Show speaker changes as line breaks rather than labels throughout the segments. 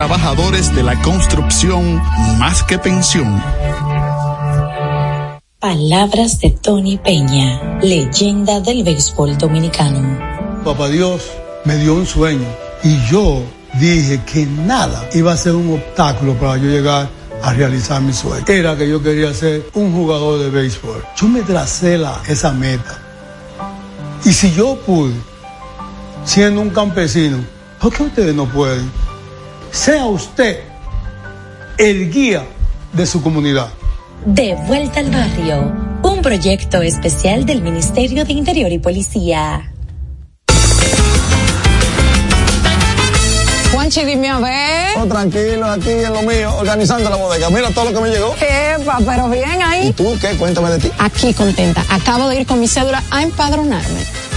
Trabajadores de la construcción más que pensión.
Palabras de Tony Peña, leyenda del béisbol dominicano.
Papá Dios me dio un sueño y yo dije que nada iba a ser un obstáculo para yo llegar a realizar mi sueño. Era que yo quería ser un jugador de béisbol. Yo me tracé la, esa meta. Y si yo pude, siendo un campesino, ¿por qué ustedes no pueden? Sea usted el guía de su comunidad.
De vuelta al barrio, un proyecto especial del Ministerio de Interior y Policía.
Juanchi, dime a ver.
Oh, tranquilo, aquí en lo mío, organizando la bodega. Mira todo lo que me llegó.
Epa, pero bien ahí.
¿Y tú qué? Cuéntame de ti.
Aquí contenta. Acabo de ir con mi cédula a empadronarme.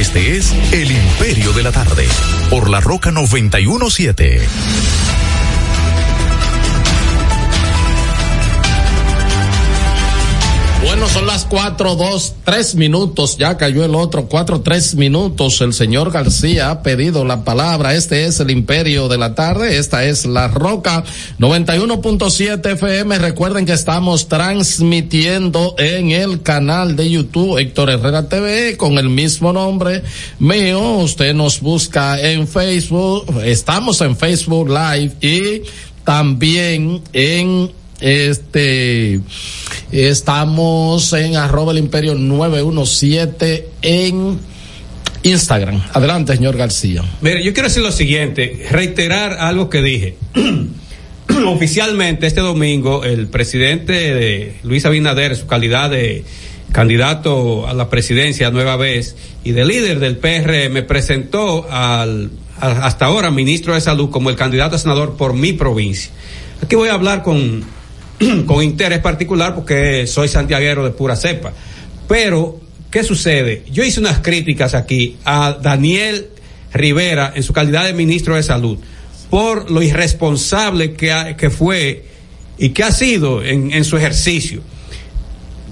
Este es El Imperio de la Tarde, por la Roca 917.
Bueno, son las cuatro, dos, tres minutos. Ya cayó el otro, cuatro, tres minutos. El señor García ha pedido la palabra. Este es el Imperio de la Tarde. Esta es La Roca 91.7 FM. Recuerden que estamos transmitiendo en el canal de YouTube Héctor Herrera TV con el mismo nombre mío. Usted nos busca en Facebook. Estamos en Facebook Live y también en este, estamos en arroba el imperio 917 en Instagram. Adelante, señor García.
Mire, yo quiero decir lo siguiente, reiterar algo que dije. Oficialmente este domingo el presidente de Luis Abinader, su calidad de candidato a la presidencia nueva vez y de líder del PR, me presentó al, hasta ahora ministro de Salud como el candidato a senador por mi provincia. Aquí voy a hablar con con interés particular porque soy santiaguero de pura cepa. Pero, ¿qué sucede? Yo hice unas críticas aquí a Daniel Rivera en su calidad de ministro de Salud por lo irresponsable que, ha, que fue y que ha sido en, en su ejercicio.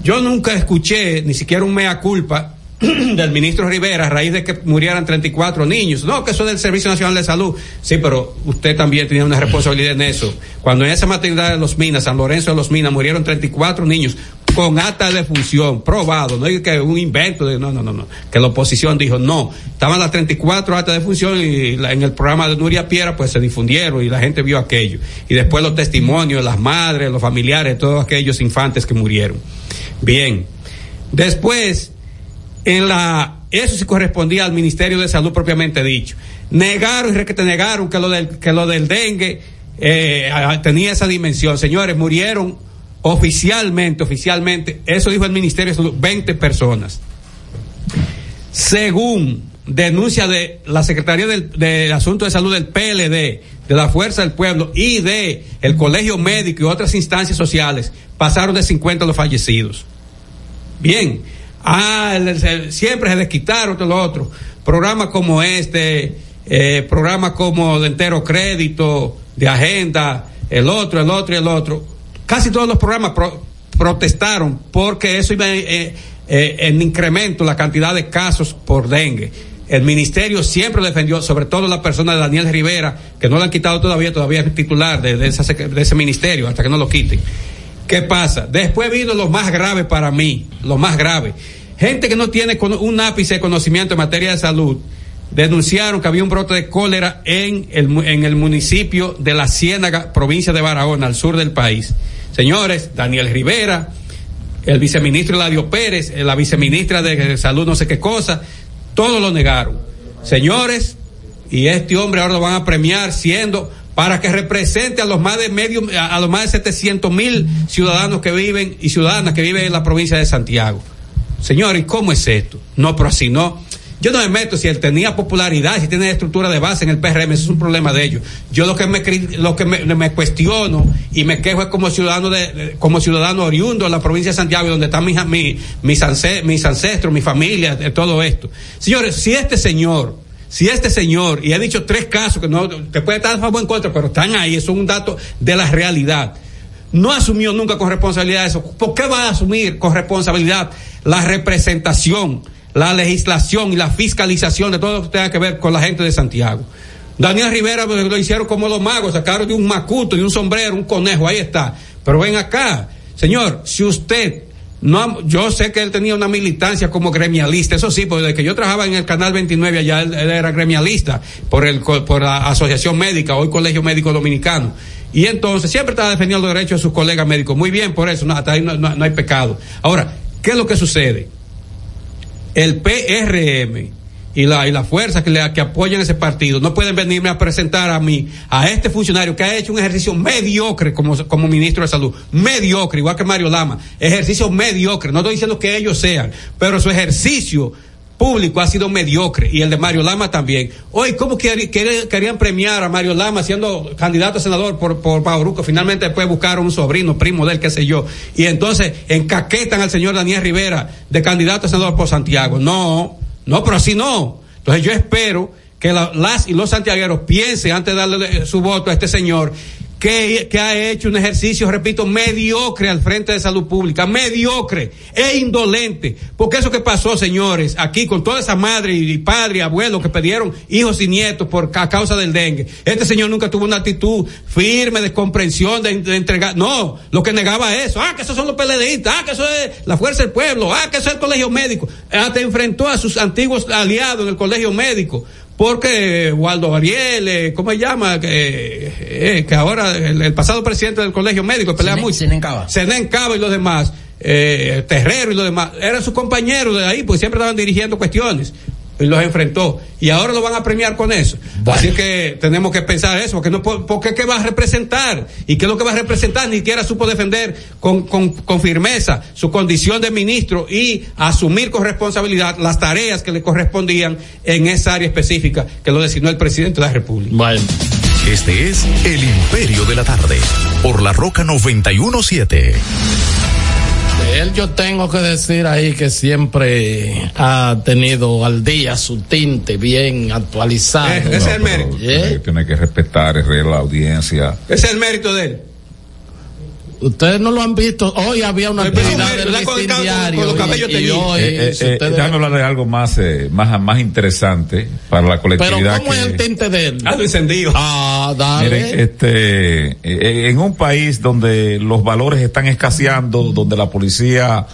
Yo nunca escuché ni siquiera un mea culpa del ministro Rivera a raíz de que murieran 34 niños. No, que eso es del Servicio Nacional de Salud. Sí, pero usted también tenía una responsabilidad en eso. Cuando en esa maternidad de los Minas, San Lorenzo de los Minas, murieron 34 niños con acta de función, probado, no es que un invento de, no, no, no, no, que la oposición dijo, no, estaban las 34 actas de función y en el programa de Nuria Piera pues se difundieron y la gente vio aquello. Y después los testimonios, las madres, los familiares, todos aquellos infantes que murieron. Bien. Después, en la eso sí correspondía al Ministerio de Salud propiamente dicho. Negaron y te negaron que lo del que lo del dengue eh, tenía esa dimensión. Señores, murieron oficialmente, oficialmente, eso dijo el Ministerio de Salud, 20 personas. Según denuncia de la Secretaría del, de Asuntos de Salud del PLD, de la Fuerza del Pueblo y de el Colegio Médico y otras instancias sociales, pasaron de 50 los fallecidos. Bien, Ah, siempre se les quitaron todo lo otro. Programas como este, eh, programas como de entero crédito, de agenda, el otro, el otro y el otro. Casi todos los programas pro, protestaron porque eso iba eh, eh, en incremento la cantidad de casos por dengue. El ministerio siempre defendió, sobre todo la persona de Daniel Rivera, que no le han quitado todavía, todavía es titular de, de, esa, de ese ministerio, hasta que no lo quiten. ¿Qué pasa? Después vino lo más grave para mí, lo más grave. Gente que no tiene un ápice de conocimiento en materia de salud denunciaron que había un brote de cólera en el, municipio de La Ciénaga, provincia de Barahona, al sur del país. Señores, Daniel Rivera, el viceministro Eladio Pérez, la viceministra de Salud, no sé qué cosa, todos lo negaron. Señores, y este hombre ahora lo van a premiar siendo para que represente a los más de medio, a los más de 700 mil ciudadanos que viven y ciudadanas que viven en la provincia de Santiago. Señores, ¿cómo es esto? No, pero así no. Yo no me meto si él tenía popularidad, si tiene estructura de base en el PRM, eso es un problema de ellos. Yo lo que me lo que me, cuestiono y me quejo es como ciudadano de, como ciudadano oriundo de la provincia de Santiago, donde están mis, mis, mis, ancestros, mi familia, todo esto. Señores, si este señor si este señor, y he dicho tres casos que no, te puede estar a favor en contra, pero están ahí, eso es un dato de la realidad. No asumió nunca con responsabilidad eso. ¿Por qué va a asumir con responsabilidad la representación, la legislación y la fiscalización de todo lo que tenga que ver con la gente de Santiago? Daniel Rivera lo hicieron como los magos, sacaron de un macuto, de un sombrero, un conejo, ahí está. Pero ven acá, señor, si usted no, yo sé que él tenía una militancia como gremialista, eso sí, porque desde que yo trabajaba en el canal 29 allá él, era gremialista por el por la Asociación Médica, hoy Colegio Médico Dominicano. Y entonces siempre estaba defendiendo los derechos de sus colegas médicos. Muy bien, por eso, no, hasta ahí no, no hay pecado. Ahora, ¿qué es lo que sucede? El PRM y la, y la fuerza que, le, que apoyan ese partido no pueden venirme a presentar a mí, a este funcionario que ha hecho un ejercicio mediocre como, como ministro de salud, mediocre, igual que Mario Lama, ejercicio mediocre, no estoy diciendo que ellos sean, pero su ejercicio público ha sido mediocre y el de Mario Lama también. Hoy, ¿cómo querían premiar a Mario Lama siendo candidato a senador por, por Pauruco? Finalmente después buscaron un sobrino, primo de él, qué sé yo. Y entonces encaquetan al señor Daniel Rivera de candidato a senador por Santiago. No, no, pero así no. Entonces yo espero que las y los santiagueros piensen antes de darle su voto a este señor que, que, ha hecho un ejercicio, repito, mediocre al frente de salud pública, mediocre e indolente. Porque eso que pasó, señores, aquí con toda esa madre y padre y abuelo que perdieron hijos y nietos por a causa del dengue, este señor nunca tuvo una actitud firme de comprensión, de, entregar, no, lo que negaba eso, ah, que esos son los PLDistas, ah, que eso es la fuerza del pueblo, ah, que eso es el colegio médico, hasta enfrentó a sus antiguos aliados en el colegio médico porque Waldo Ariel, eh, ¿cómo se llama? Que, eh, que ahora el, pasado presidente del colegio médico pelea mucho. Senen Cava. Senen Cava y los demás, eh, Terrero y los demás, eran sus compañeros de ahí, pues siempre estaban dirigiendo cuestiones y los enfrentó y ahora lo van a premiar con eso. Así que tenemos que pensar eso, porque no, porque qué va a representar y qué es lo que va a representar, ni siquiera supo defender con, con, con firmeza su condición de ministro y asumir con responsabilidad las tareas que le correspondían en esa área específica que lo designó el presidente de la República.
Bueno. Este es El Imperio de la Tarde, por la Roca 917
él yo tengo que decir ahí que siempre ha tenido al día su tinte bien actualizado.
ese es el mérito.
Tiene que respetar el la audiencia.
Ese es el mérito de él.
Ustedes no lo han visto. Hoy había una actividad del diario. Con, los y, hoy,
eh, eh, eh, déjame hablar de algo más, más, más interesante para la colectividad.
Pero ¿cómo es el tinte de él?
Ah, encendido.
Ah, dale.
Miren, este, en un país donde los valores están escaseando, donde la policía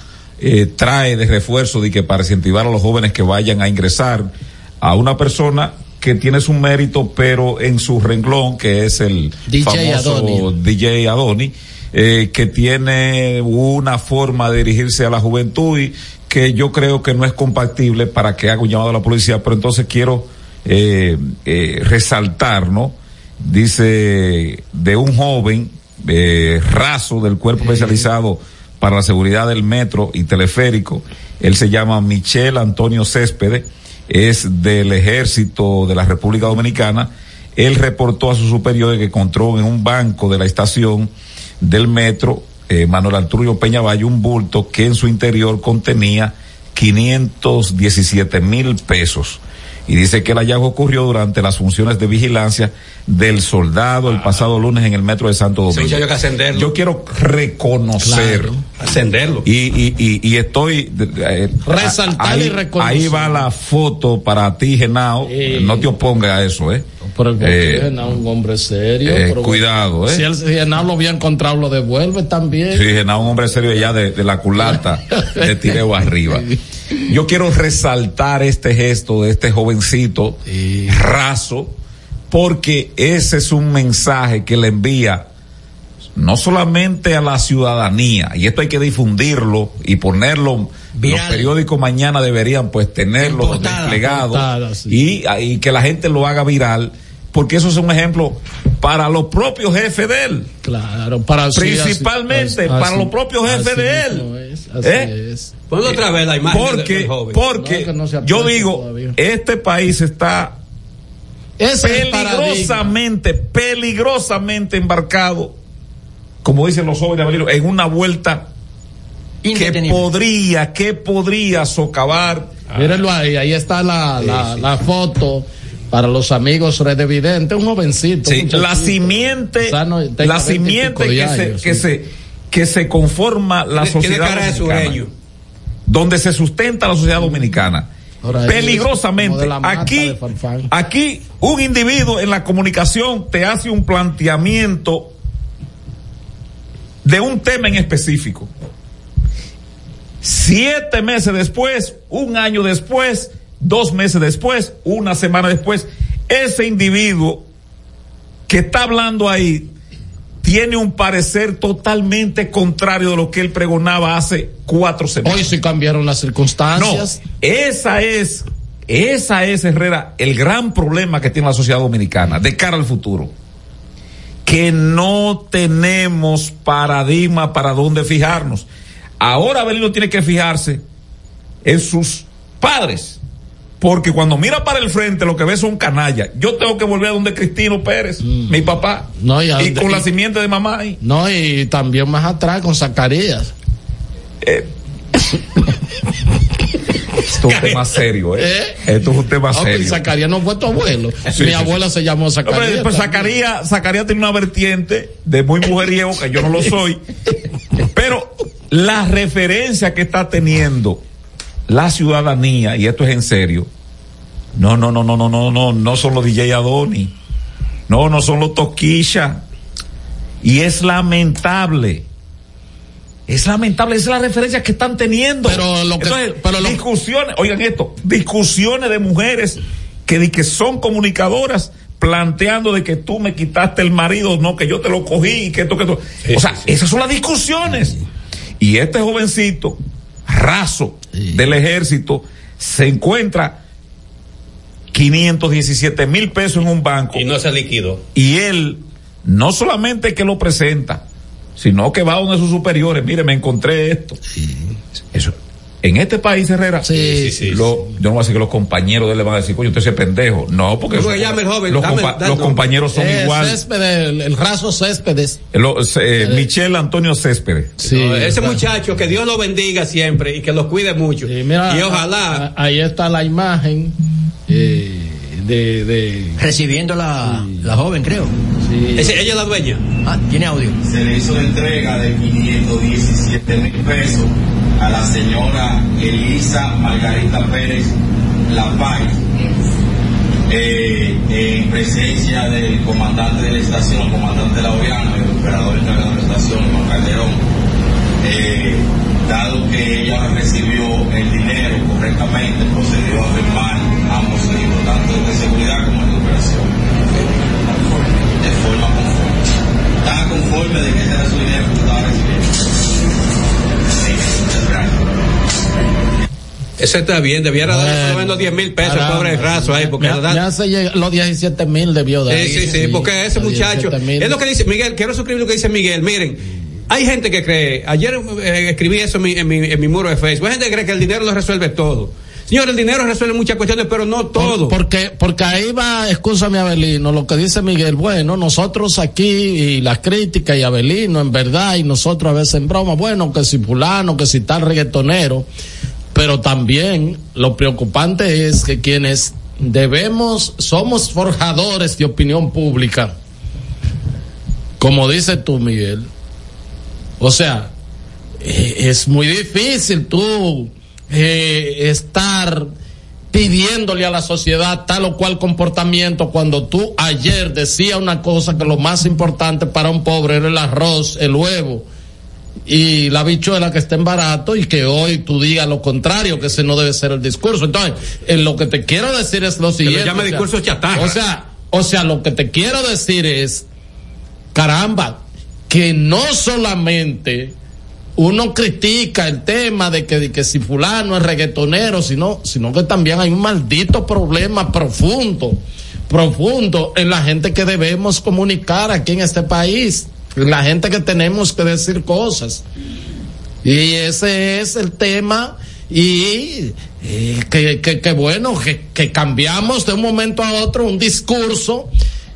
trae de refuerzo de que para incentivar a los jóvenes que vayan a ingresar a una persona que tiene su mérito, pero en su renglón, que es el famoso DJ Adoni eh, que tiene una forma de dirigirse a la juventud y que yo creo que no es compatible para que haga un llamado a la policía, pero entonces quiero eh, eh, resaltar, ¿no? Dice de un joven raso del cuerpo especializado para la seguridad del metro y teleférico, él se llama Michel Antonio Céspedes, es del ejército de la República Dominicana, él reportó a su superior que encontró en un banco de la estación del metro eh, Manuel Arturo Peñavalle un bulto que en su interior contenía 517 mil pesos. Y dice que el hallazgo ocurrió durante las funciones de vigilancia del soldado el pasado lunes en el metro de Santo Domingo. Yo quiero reconocer.
Ascenderlo.
Y, y, y, estoy.
Eh, Resaltar ahí, y reconocer.
Ahí va la foto para ti, Genao. No te opongas a eso, ¿eh?
Pero eh, un hombre serio.
Eh, cuidado, ¿eh?
Si el Genao lo había encontrado, lo devuelve también.
Sí, Genao un hombre serio ya de, la culata, de tireo arriba. Yo quiero resaltar este gesto de este jovencito raso, porque ese es un mensaje que le envía no solamente a la ciudadanía, y esto hay que difundirlo y ponerlo, los periódicos mañana deberían pues tenerlo desplegado y, y que la gente lo haga viral, porque eso es un ejemplo para los propios jefes de él.
Claro, para
principalmente
así-
para
así-
los propios jefes
así
de él.
es, así
¿Eh?
es.
Ponlo otra vez la imagen
Porque,
del joven.
porque
No, no
yo digo,
todavía.
este país está
es
peligrosamente, peligrosamente embarcado, como dicen los jóvenes, en una vuelta que podría, que podría socavar.
Mírenlo ahí, ahí está la, la, la foto para los amigos redevidentes, un jovencito.
Sí,
un muchachito.
la simiente,
Sano,
la
20 y pico
simiente que, se, que
sí.
se, que se conforma la sociedad
cara
dominicana, donde se sustenta la sociedad dominicana.
Ahora,
Peligrosamente, aquí, aquí un individuo en la comunicación te hace un planteamiento de un tema en específico. Siete meses después, un año después, dos meses después, una semana después, ese individuo que está hablando ahí tiene un parecer totalmente contrario de lo que él pregonaba hace cuatro semanas.
Hoy sí cambiaron las
No,
circunstancias.
esa es, esa es, Herrera, el gran problema que tiene la sociedad dominicana de cara al futuro. Que no tenemos paradigma para dónde fijarnos. Ahora Abelino tiene que fijarse en sus padres. Porque cuando mira para el frente lo que ve son canallas. Yo tengo que volver a donde Cristino Pérez, mi papá.
Mm. No, y
y con
y-
la simiente de mamá ahí.
No, y también más atrás con Zacarías.
Eh, Esto es un tema serio, ¿eh?
¿Eh?
Esto es un tema
pero
serio.
Zacarías no fue tu abuelo.
Sí,
Mi
sí,
abuela se llamó Zacarías.
Pues
también.
Zacarías, Zacarías tiene una vertiente de muy mujeriego, que yo no lo soy. Pero la referencia que está teniendo la ciudadanía, y esto es en serio, no, no, no, no, no, no, no, no son los DJ Adoni. No, no son los Toquisha. Y es lamentable. Es lamentable, esa es la referencia que están teniendo.
Pero lo que-
Entonces,
pero lo-
discusiones, oigan esto, discusiones de mujeres que, que son comunicadoras planteando de que tú me quitaste el marido, no, que yo te lo cogí, y que esto, que esto. o sea, esas son las discusiones. Y este jovencito, raso del ejército, se encuentra 517 mil pesos en un banco
Y no se liquidó.
y él no solamente que lo presenta, sino que va a donde sus superiores, mire, me encontré esto. Eso. En este país, Herrera,
Sí,
sí, sí,
lo- yo no voy a decir que los compañeros de él le van a decir, coño, usted es pendejo. No, porque
¿Cómo
eso-
el joven?
los,
Dame-
compa- los compañeros son
Eh,
igual.
Céspedes, el, el raso Céspedes.
Lo- eh, Michelle Antonio Céspedes.
Sí,
No, ese
claro.
muchacho, que Dios lo bendiga siempre y que lo cuide mucho.
Sí, mira,
y
a-
ojalá.
ahí está la imagen eh, de, de
Recibiendo la, la joven, creo.
sí.
ella es la dueña.
Ah, tiene audio.
se le hizo la entrega de 517 mil pesos a la señora Elisa Margarita Pérez Lapay, eh, en presencia del comandante de la estación, comandante Laureano, el operador encargado de la estación, Juan Calderón, eh, dado que ella recibió el dinero correctamente, procedió a firmar ambos libros, tanto el de seguridad como el de operación, de forma conforme. Estaba conforme de que ese era su dinero que estaba recibiendo.
Ese está bien, debiera darle por lo
Bueno,
menos 10 mil pesos
caramba.
pobre raso ahí, porque da-
hace llegar- los 17 mil debió dar.
Sí, sí, sí, porque ese muchacho,
17,000.
es lo que dice Miguel, quiero suscribir lo que dice Miguel, miren, hay gente que cree, ayer eh, escribí eso en mi, en, mi, en mi muro de Facebook, hay gente que cree que el dinero lo resuelve todo. Señor, el dinero resuelve muchas cuestiones, pero no todo.
Por- porque, porque ahí va, escúchame Abelino, lo que dice Miguel, bueno, nosotros aquí y la crítica y Abelino en verdad y nosotros a veces en broma, bueno, que si fulano, que si tal reggaetonero, pero también lo preocupante es que quienes debemos, somos forjadores de opinión pública, como dices tú Miguel, o sea, eh, es muy difícil tú eh, estar pidiéndole a la sociedad tal o cual comportamiento cuando tú ayer decía una cosa que lo más importante para un pobre era el arroz, el huevo y la bichuela que está en barato y que hoy tú digas lo contrario, que ese no debe ser el discurso. Entonces, eh, lo que te quiero decir es lo siguiente. o sea,
discurso chatarra.
O sea, o sea, lo que te quiero decir es, caramba, que no solamente uno critica el tema de que, de que si fulano es reggaetonero, sino, sino que también hay un maldito problema profundo. profundo en la gente que debemos comunicar aquí en este país, en la gente que tenemos que decir cosas. Y ese es el tema y eh, que, que, bueno, que, que cambiamos de un momento a otro un discurso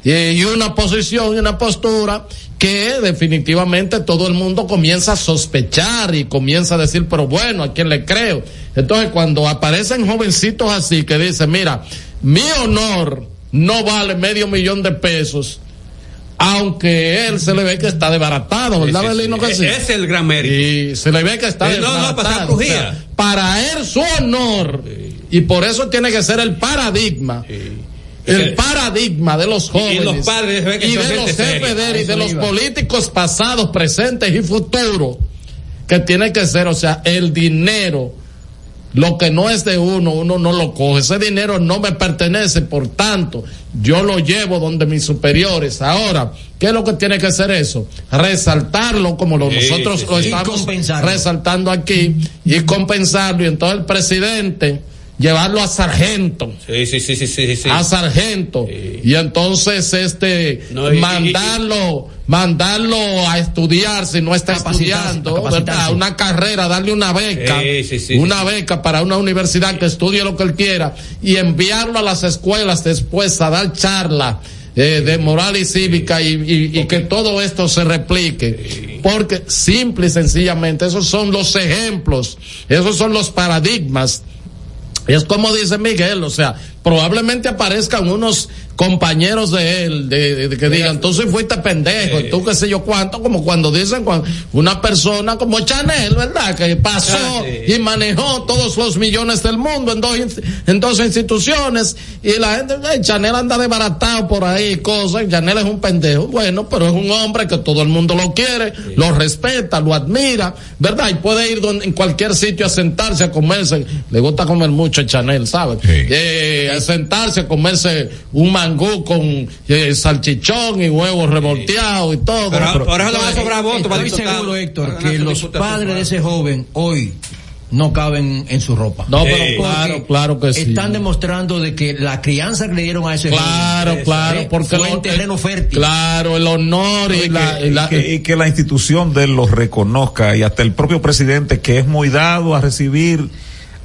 eh, y una posición y una postura que definitivamente todo el mundo comienza a sospechar y comienza a decir, pero bueno, ¿a quién le creo? Entonces cuando aparecen jovencitos así que dicen, mira, mi honor no vale medio millón de pesos, aunque él se le ve que está desbaratado, ¿verdad,
sí, sí. Sí? Ese es el gran mérito.
Y se le ve que está
Eh, no, no,
desbaratado.
pasar
O sea, para él su honor, y por eso tiene que ser el paradigma. El paradigma de los jóvenes
los padres que
y de los jefes de y de los políticos pasados, presentes y futuros, que tiene que ser, o sea, el dinero, lo que no es de uno, uno no lo coge. Ese dinero no me pertenece, por tanto, yo lo llevo donde mis superiores. Ahora, ¿qué es lo que tiene que ser eso? Resaltarlo como lo,
Sí,
nosotros
sí,
lo
sí. Y
estamos resaltando aquí y compensarlo. Y entonces el presidente llevarlo a sargento.
Sí, sí, sí, sí, sí, sí.
a sargento. Y entonces este
No, y-
mandarlo mandarlo a estudiar si no está estudiando. ¿verdad? una carrera darle una beca.
Sí, sí, sí,
una beca para una universidad que estudie lo que él quiera y enviarlo a las escuelas después a dar charla eh, de moral y cívica y, y- y que todo esto se replique. Porque simple y sencillamente esos son los ejemplos esos son los paradigmas es como dice Miguel, o sea, probablemente aparezcan unos compañeros de él de, de- de que digan, tú sí fuiste pendejo, y tú qué sé yo cuánto, como cuando dicen cuando una persona como Chanel, ¿verdad? Que pasó
Ah, sí.
y manejó todos los millones del mundo en dos, en dos instituciones y la gente, "Ay, Chanel anda desbaratado por ahí, cosas, Chanel es un pendejo, bueno, pero es un hombre que todo el mundo lo quiere, lo respeta, lo admira, ¿verdad? Y puede ir donde- en cualquier sitio a sentarse a comerse, le gusta comer mucho Chanel, ¿sabes? Eh, a sentarse a comerse un mangú con eh, salchichón y huevos revolteados y todo.
Pero- por eso le va a sobrar voto para
Estoy seguro, Héctor, que los padres de ese joven hoy no caben en su ropa.
No, pero
Sí.
claro, claro que sí.
Están demostrando de que la crianza que le dieron a ese
Claro,
joven
claro,
eh,
porque
fue en terreno fértil.
Claro, el honor y,
y,
la,
que,
y la-
y que- y que la institución de él los reconozca y hasta el propio presidente que es muy dado a recibir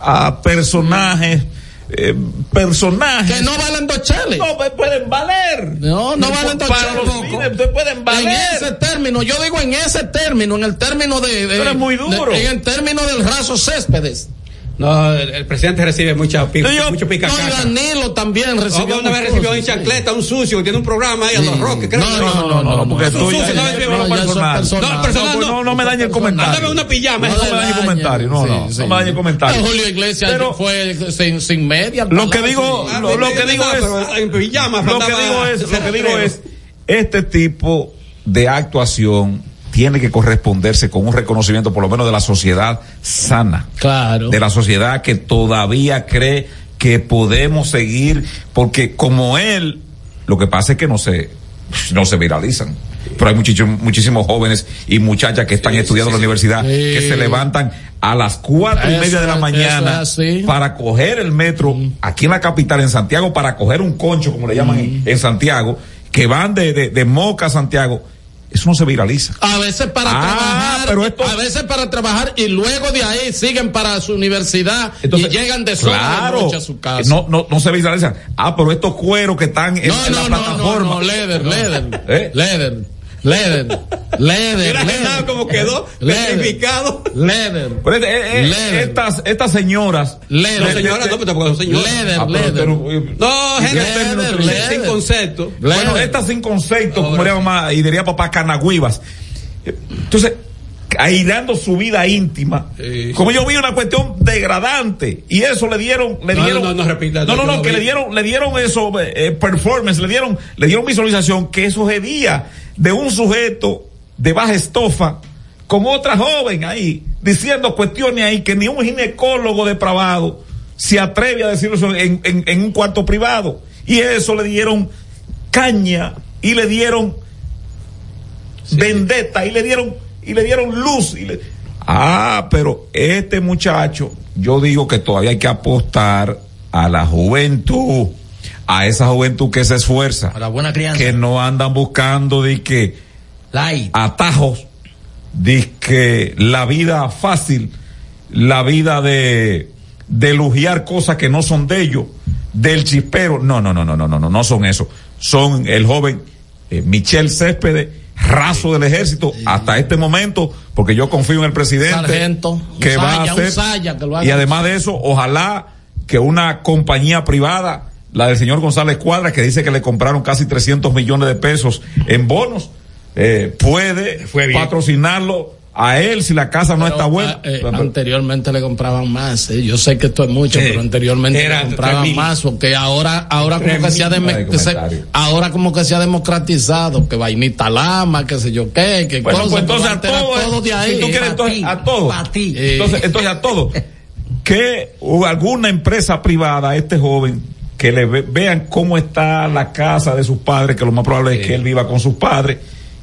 a personajes eh, personajes
que no valen dos cheles.
no pueden valer
No, no valen dos cheles.
pueden
En
valer
ese término, yo digo en ese término, en el término de, de-
Pero es muy duro.
de- en el término del raso céspedes.
No, el, el presidente recibe mucha pica,
Yo-
mucho pica
No, y. Danilo también recibió.
Oh, una vez
muchas
recibió
sí.
chancleta un sucio que tiene un programa ahí a los Roques, creo.
No, no, no, no, no,
porque
no,
tú
no,
ya-
no,
ya-
no,
no,
no,
personal.
No, no.
no, no me dañe el comentario
Mándame una pijama.
no, me dañe el comentario no, no,
Sí, sí.
no me dañe el comentario
No, Julio Iglesias
Pero-
fue sin, sin media.
Lo que digo,
Ah,
lo, que
no,
digo
pero
es,
en pijama
lo que digo es, lo que
60
digo es, este tipo de actuación tiene que corresponderse con un reconocimiento por lo menos de la sociedad sana,
Claro.
de la sociedad que todavía cree que podemos seguir, porque como él, lo que pasa es que no se, no se viralizan. Pero hay muchísimos, muchísimos jóvenes y muchachas que están estudiando en la universidad
Sí.
que se levantan a las cuatro y media de la mañana
es
para coger el metro aquí en la capital, en Santiago, para coger un concho, como le llaman en, en Santiago, que van de, de, de Moca a Santiago. Eso no se viraliza.
A veces para
Ah,
trabajar,
pero esto-
a veces para trabajar y luego de ahí siguen para su universidad
Entonces,
y llegan de sola de
claro,
noche a su casa.
No, no, no se viraliza. Ah, pero estos cueros que están en,
no,
en
no,
la
no,
plataforma.
no, no, Leder, Leder,
¿Eh?
Leder, Leder, Leder, Leder.
como quedó.
Leder.
Pero, eh, eh,
Leder.
estas, estas señoras.
Leder.
No, señora, no, pero son señoras.
Leder,
Ah, eh,
No, gente,
Leder,
sin- concepto.
Bueno, estas sin concepto, como diría mamá, y diría papá, canagüivas. Entonces, aislando su vida íntima.
Sí.
Como yo vi una cuestión degradante. Y eso le dieron, le
No,
dieron.
no, no, repita,
No, no, no, que
vi.
le dieron, le dieron eso, eh, performance, le dieron, le dieron visualización que sucedía de un sujeto de baja estofa con otra joven ahí, diciendo cuestiones ahí que ni un ginecólogo depravado se atreve a decirlo en- en un cuarto privado. Y eso le dieron caña y le dieron vendetta y le dieron y le dieron luz y le- ah pero este muchacho yo digo que todavía hay que apostar a la juventud a esa juventud que se esfuerza,
A la buena crianza.
que no andan buscando de que
Light.
atajos, de que la vida fácil, la vida de, de elogiar cosas que no son de ellos, del chispero. No, no, no, no, no, no, no, no son eso. Son el joven eh, Michel Céspedes, raso del ejército, hasta este momento, porque yo confío en el presidente.
Sargento,
que va a hacer.
que
y además de eso, ojalá que una compañía privada, la del señor González Cuadra, que dice que le compraron casi 300 millones de pesos en bonos, eh, puede
Fue
patrocinarlo a él si la casa no está buena.
eh, eh, anteriormente le compraban más. eh. Yo sé que esto es mucho, pero anteriormente le compraban
3.000.
más, porque ahora, ahora como que se ha que se- ahora como que se ha democratizado, que vainita lama, que sé yo qué, que
Bueno,
cosas,
pues entonces a
era
todo,
de ahí.
si tú quieres,
Pa'
entonces,
ti,
a todo.
pa' ti.
Eh,
Entonces, entonces a todo. Que alguna empresa privada este joven que le ve- vean cómo está la casa de sus padres, que lo más probable es que él viva con sus padres,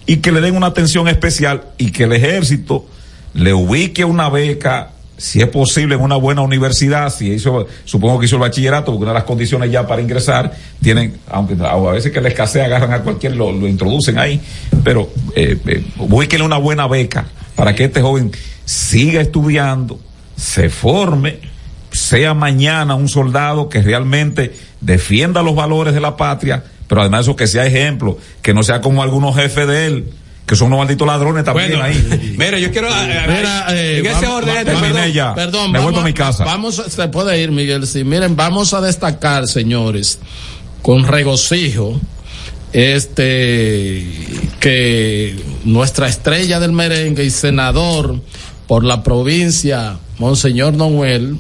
y que le den una atención especial y que el ejército le ubique una beca, si es posible, en una buena universidad, si hizo, supongo que hizo el bachillerato, porque una de las condiciones ya para ingresar tienen, aunque a veces que la escasez agarran a cualquier, lo, lo introducen ahí, pero eh, eh, ubíquenle una buena beca para que este joven siga estudiando, se forme, sea mañana un soldado que realmente defienda los valores de la patria, pero además eso que sea ejemplo, que no sea como algunos jefes de él, que son unos malditos ladrones también
Bueno,
ahí.
mira, yo quiero. eh,
Mira, eh,
en ese
vamos-
orden,
vamos-
perdón,
terminé ya.
Perdón,
Me
vamos,
vuelvo a mi casa.
Vamos, se puede ir, Miguel. Sí, miren, vamos a destacar, señores, con regocijo, este, que nuestra estrella del merengue y senador por la provincia, Monseñor Noel,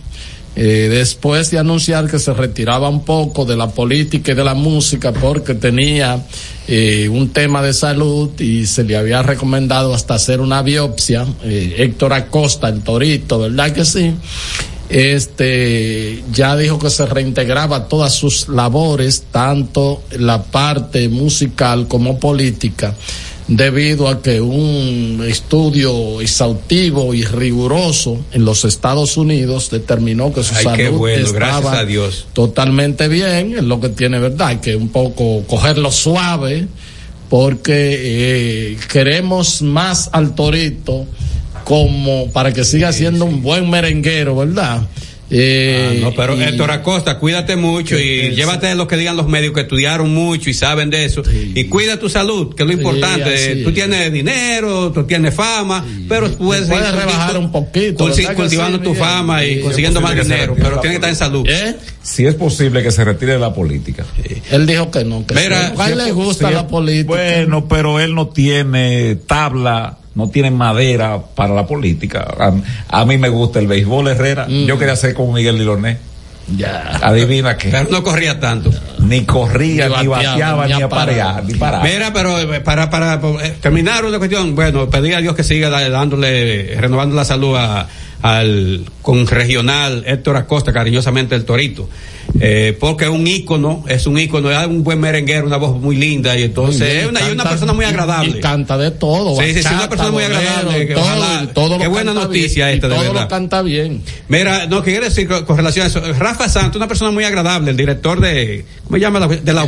eh, después de anunciar que se retiraba un poco de la política y de la música porque tenía eh, un tema de salud y se le había recomendado hasta hacer una biopsia, eh, Héctor Acosta, el torito, ¿verdad que sí? Este ya dijo que se reintegraba todas sus labores, tanto la parte musical como política debido a que un estudio exhaustivo y riguroso en los Estados Unidos determinó que su
Ay,
salud
bueno,
estaba
gracias a Dios.
totalmente bien, es lo que tiene verdad, que un poco cogerlo suave, porque eh, queremos más al torito como para que siga siendo un buen merenguero, ¿verdad? Eh,
Ah, no, pero
y-
Héctor Acosta, cuídate mucho y llévate de lo que digan los médicos que estudiaron mucho y saben de eso. Y cuida tu salud, que es lo
Sí,
importante.
así
tú
es.
tienes dinero, tú tienes fama, pero puedes,
Puedes rebajar un poquito,
culti-
¿verdad que
cultivando
sí,
tu fama y consiguiendo más dinero, pero
la
tiene que estar en salud.
¿Eh?
Si es posible que se retire de la política.
Él dijo que no, que
Mira,
sí. a él le gusta
si
la política.
Bueno, pero él no tiene tabla, no tiene madera para la política. A, a mí me gusta el béisbol, Herrera.
Mm.
Yo quería ser como Miguel Liloné.
ya.
Adivina que
Pero no corría tanto.
ni corría,
Ni bateaba, ni
apareaba, ni paraba.
Mira, pero eh, para, para, eh, terminar una cuestión, bueno, pedir a Dios que siga dándole, renovando la salud a, al con regional Héctor Acosta, cariñosamente el Torito. Eh, porque es un ícono, es un ícono, es un buen merenguero, una voz muy linda y entonces es una, y una
Canta-
persona muy agradable.
Y, canta de todo.
Sí, sí, sí, una persona muy agradable, que
todo,
ojalá-
y todo
qué buena noticia
bien,
esta, de
todo
verdad.
lo canta bien.
Mira, no, que quiero decir con, con relación a eso, Rafa Santos, una persona muy agradable, el director de, ¿cómo se llama? La- De la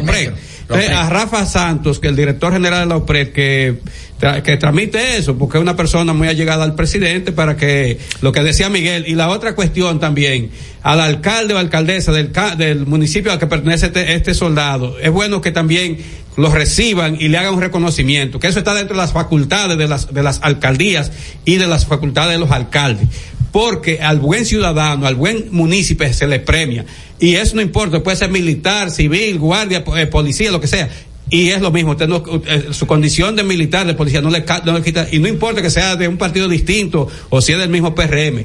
A Rafa Santos, que el director general de la UPRED, que, tra- que transmite eso, porque es una persona muy allegada al presidente para que, lo que decía Miguel, y la otra cuestión también, al alcalde o alcaldesa del, ca- del municipio al que pertenece este, este soldado, es bueno que también los reciban y le hagan un reconocimiento, que eso está dentro de las facultades de las, de las alcaldías y de las facultades de los alcaldes porque al buen ciudadano, al buen municipio se le premia. Y eso no importa, puede ser militar, civil, guardia, eh, policía, lo que sea. Y es lo mismo, usted no- eh, su condición de militar, de policía, no le, no le quita, y no importa que sea de un partido distinto o si es del mismo PRM.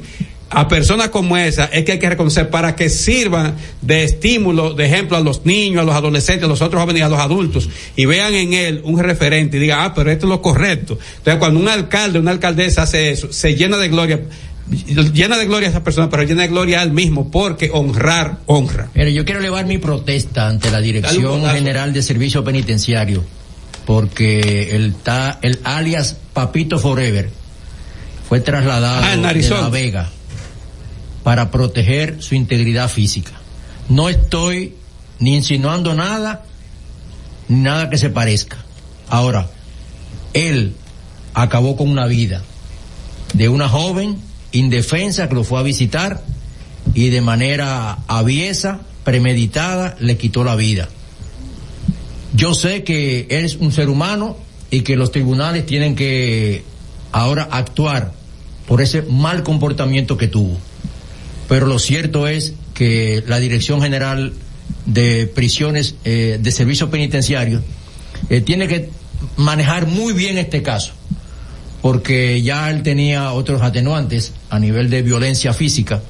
A personas como esa es que hay que reconocer para que sirvan de estímulo, de ejemplo a los niños, a los adolescentes, a los otros jóvenes y a los adultos y vean en él un referente y digan, ah, pero esto es lo correcto. Entonces cuando un alcalde, una alcaldesa hace eso, se llena de gloria, llena de gloria a esa persona, pero llena de gloria al mismo, porque honrar, honra.
Mire, yo quiero elevar mi protesta ante la Dirección. General de Servicio Penitenciario, porque el, ta- el alias Papito Forever fue trasladado
Ah,
de. La Vega para proteger su integridad física. No estoy ni insinuando nada, ni nada que se parezca. Ahora, él acabó con una vida de una joven indefensa que lo fue a visitar y de manera aviesa, premeditada, le quitó la vida. Yo sé que él es un ser humano y que los tribunales tienen que ahora actuar por ese mal comportamiento que tuvo. Pero lo cierto es que la Dirección General de Prisiones eh, de Servicios Penitenciarios eh, tiene que manejar muy bien este caso, porque ya él tenía otros atenuantes a nivel de violencia física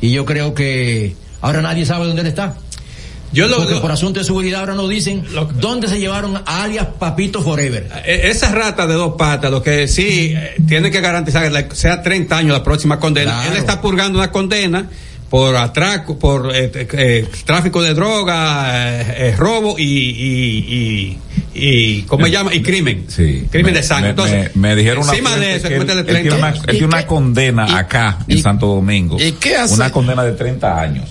y yo creo que ahora nadie sabe dónde él está.
Yo lo,
Porque por asunto de seguridad ahora nos dicen dónde se llevaron a alias Papito Forever.
Eh, Esa rata de dos patas, lo que sí eh, tiene que garantizar que sea 30 años la próxima condena.
Claro.
Él está purgando una condena por atraco, por eh, eh, tráfico de droga, eh, eh, robo y, y, y, y ¿cómo se llama? Y crimen.
Sí.
Crimen
Me-
de sangre.
me-
Entonces,
me, me dijeron una
encima de
fuente
eso,
que él,
meterle
él tiene
30
una, él tiene una condena acá en Santo Domingo.
y qué hace?
Una condena de 30 años.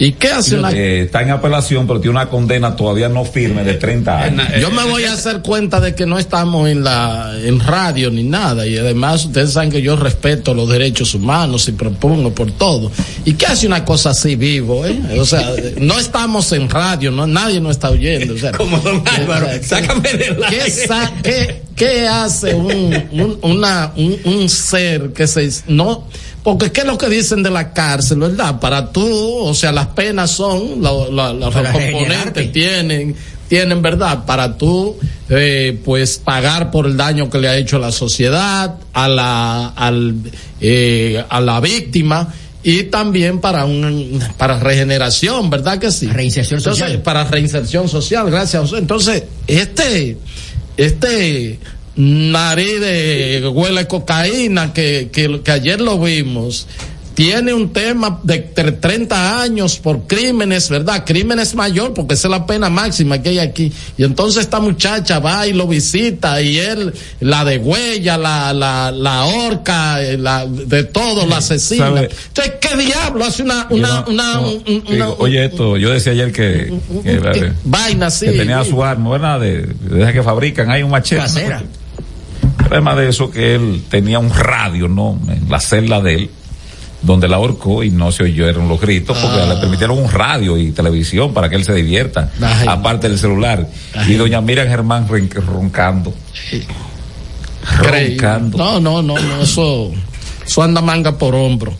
¿Y qué hace una
Eh, está en apelación, pero tiene una condena todavía no firme de 30 años.
Yo me voy a hacer cuenta de que no estamos en la en radio ni nada y además ustedes saben que yo respeto los derechos humanos y propongo por todo. ¿Y qué hace una cosa así vivo, eh? O sea, no estamos en radio, no nadie nos está oyendo, o sea,
Como don Álvaro, sácame del
¿Qué,
aire.
sa- qué- qué hace un, un- una, un, un ser que se no porque qué es lo que dicen de la cárcel, ¿verdad? Para tú, o sea, las penas son lo- lo- los componentes tienen tienen verdad para tú eh, pues pagar por el daño que le ha hecho a la sociedad a la al, eh, a la víctima y también para un para regeneración verdad que sí
Reinserción
Entonces,
social.
para reinserción social gracias entonces este este nariz de huele cocaína que, que, que ayer lo vimos tiene un tema de tre- 30 años por crímenes, ¿verdad? Crímenes mayor, porque esa es la pena máxima que hay aquí. Y entonces esta muchacha va y lo visita y él la degüella, la, la, la horca, eh, la, de todo, la asesina.
¿Sabe?
Entonces, ¿qué diablo hace una, una,
no-
una,
no,
un- un-
digo,
una-
oye esto, yo decía ayer que, que,
que- vaina así.
que tenía su arma, ¿verdad? De, de que fabrican, hay un machete.
Casera.
Además de eso que él tenía un radio, ¿no? En la celda de él, donde la ahorcó y no se oyeron los gritos porque
Ah.
le permitieron un radio y televisión para que él se divierta,
Ay.
aparte del celular. Y doña Miriam Germán ron- roncando. Roncando.
No, no, no, no, eso, eso anda manga por hombro.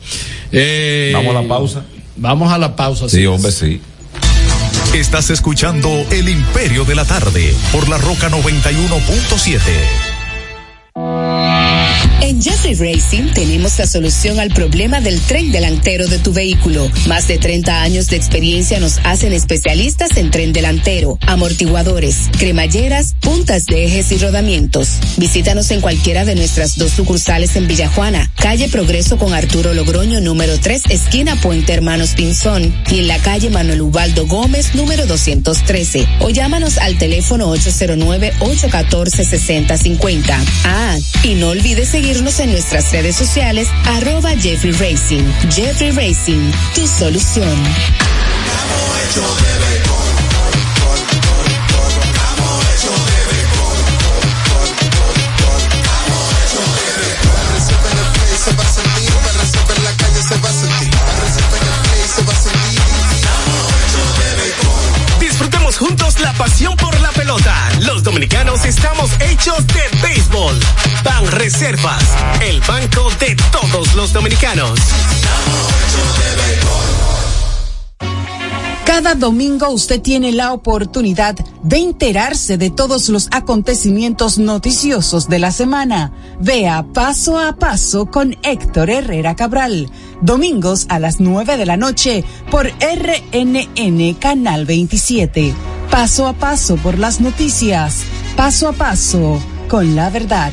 Eh,
Vamos a la pausa.
Vamos a la pausa.
Sí, hombre, sí.
Estás escuchando El Imperio de la Tarde por la Roca 91.7.
Jeffrey Racing tenemos la solución al problema del tren delantero de tu vehículo. Más de 30 años de experiencia nos hacen especialistas en tren delantero, amortiguadores, cremalleras, puntas de ejes y rodamientos. Visítanos en cualquiera de nuestras dos sucursales en Villajuana, calle Progreso con Arturo Logroño número 3, esquina Puente Hermanos Pinzón, y en la calle Manuel Ubaldo Gómez número 213. O llámanos al teléfono 809-814-6050. Ah, y no olvides seguirnos en nuestras redes sociales, arroba Jeffrey Racing. Jeffrey Racing, tu solución.
La pasión por la pelota. Los dominicanos estamos hechos de béisbol. Ban Reservas, el banco de todos los dominicanos.
Cada domingo usted tiene la oportunidad de enterarse de todos los acontecimientos noticiosos de la semana. Vea paso a paso con Héctor Herrera Cabral. Domingos a las 9 de la noche por RNN Canal 27. Paso a paso por las noticias. Paso a paso con la verdad.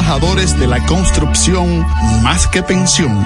de la construcción más que pensión.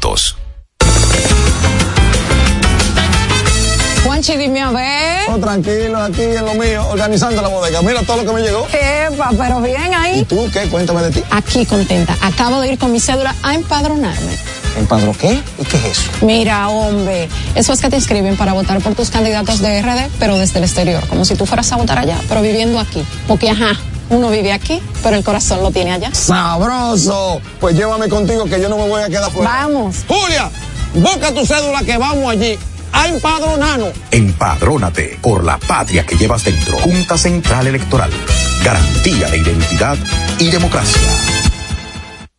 Juanchi, dime a ver.
Oh, tranquilo, aquí en lo mío, organizando la bodega. Mira todo lo que me llegó.
Epa, pero bien ahí.
¿Y tú qué? Cuéntame de ti.
Aquí contenta. Acabo de ir con mi cédula a empadronarme.
¿Empadro qué? ¿Y qué es eso?
Mira, hombre, eso es que te inscriben para votar por tus candidatos de RD, pero desde el exterior, como si tú fueras a votar allá, pero viviendo aquí. Porque, ajá, uno vive aquí, pero el corazón lo tiene allá.
¡Sabroso! Pues llévame contigo que yo no me voy a quedar fuera.
Vamos.
Julia, busca tu cédula que vamos allí a empadronarnos.
Empadrónate por la patria que llevas dentro. Junta Central Electoral. Garantía de identidad y democracia.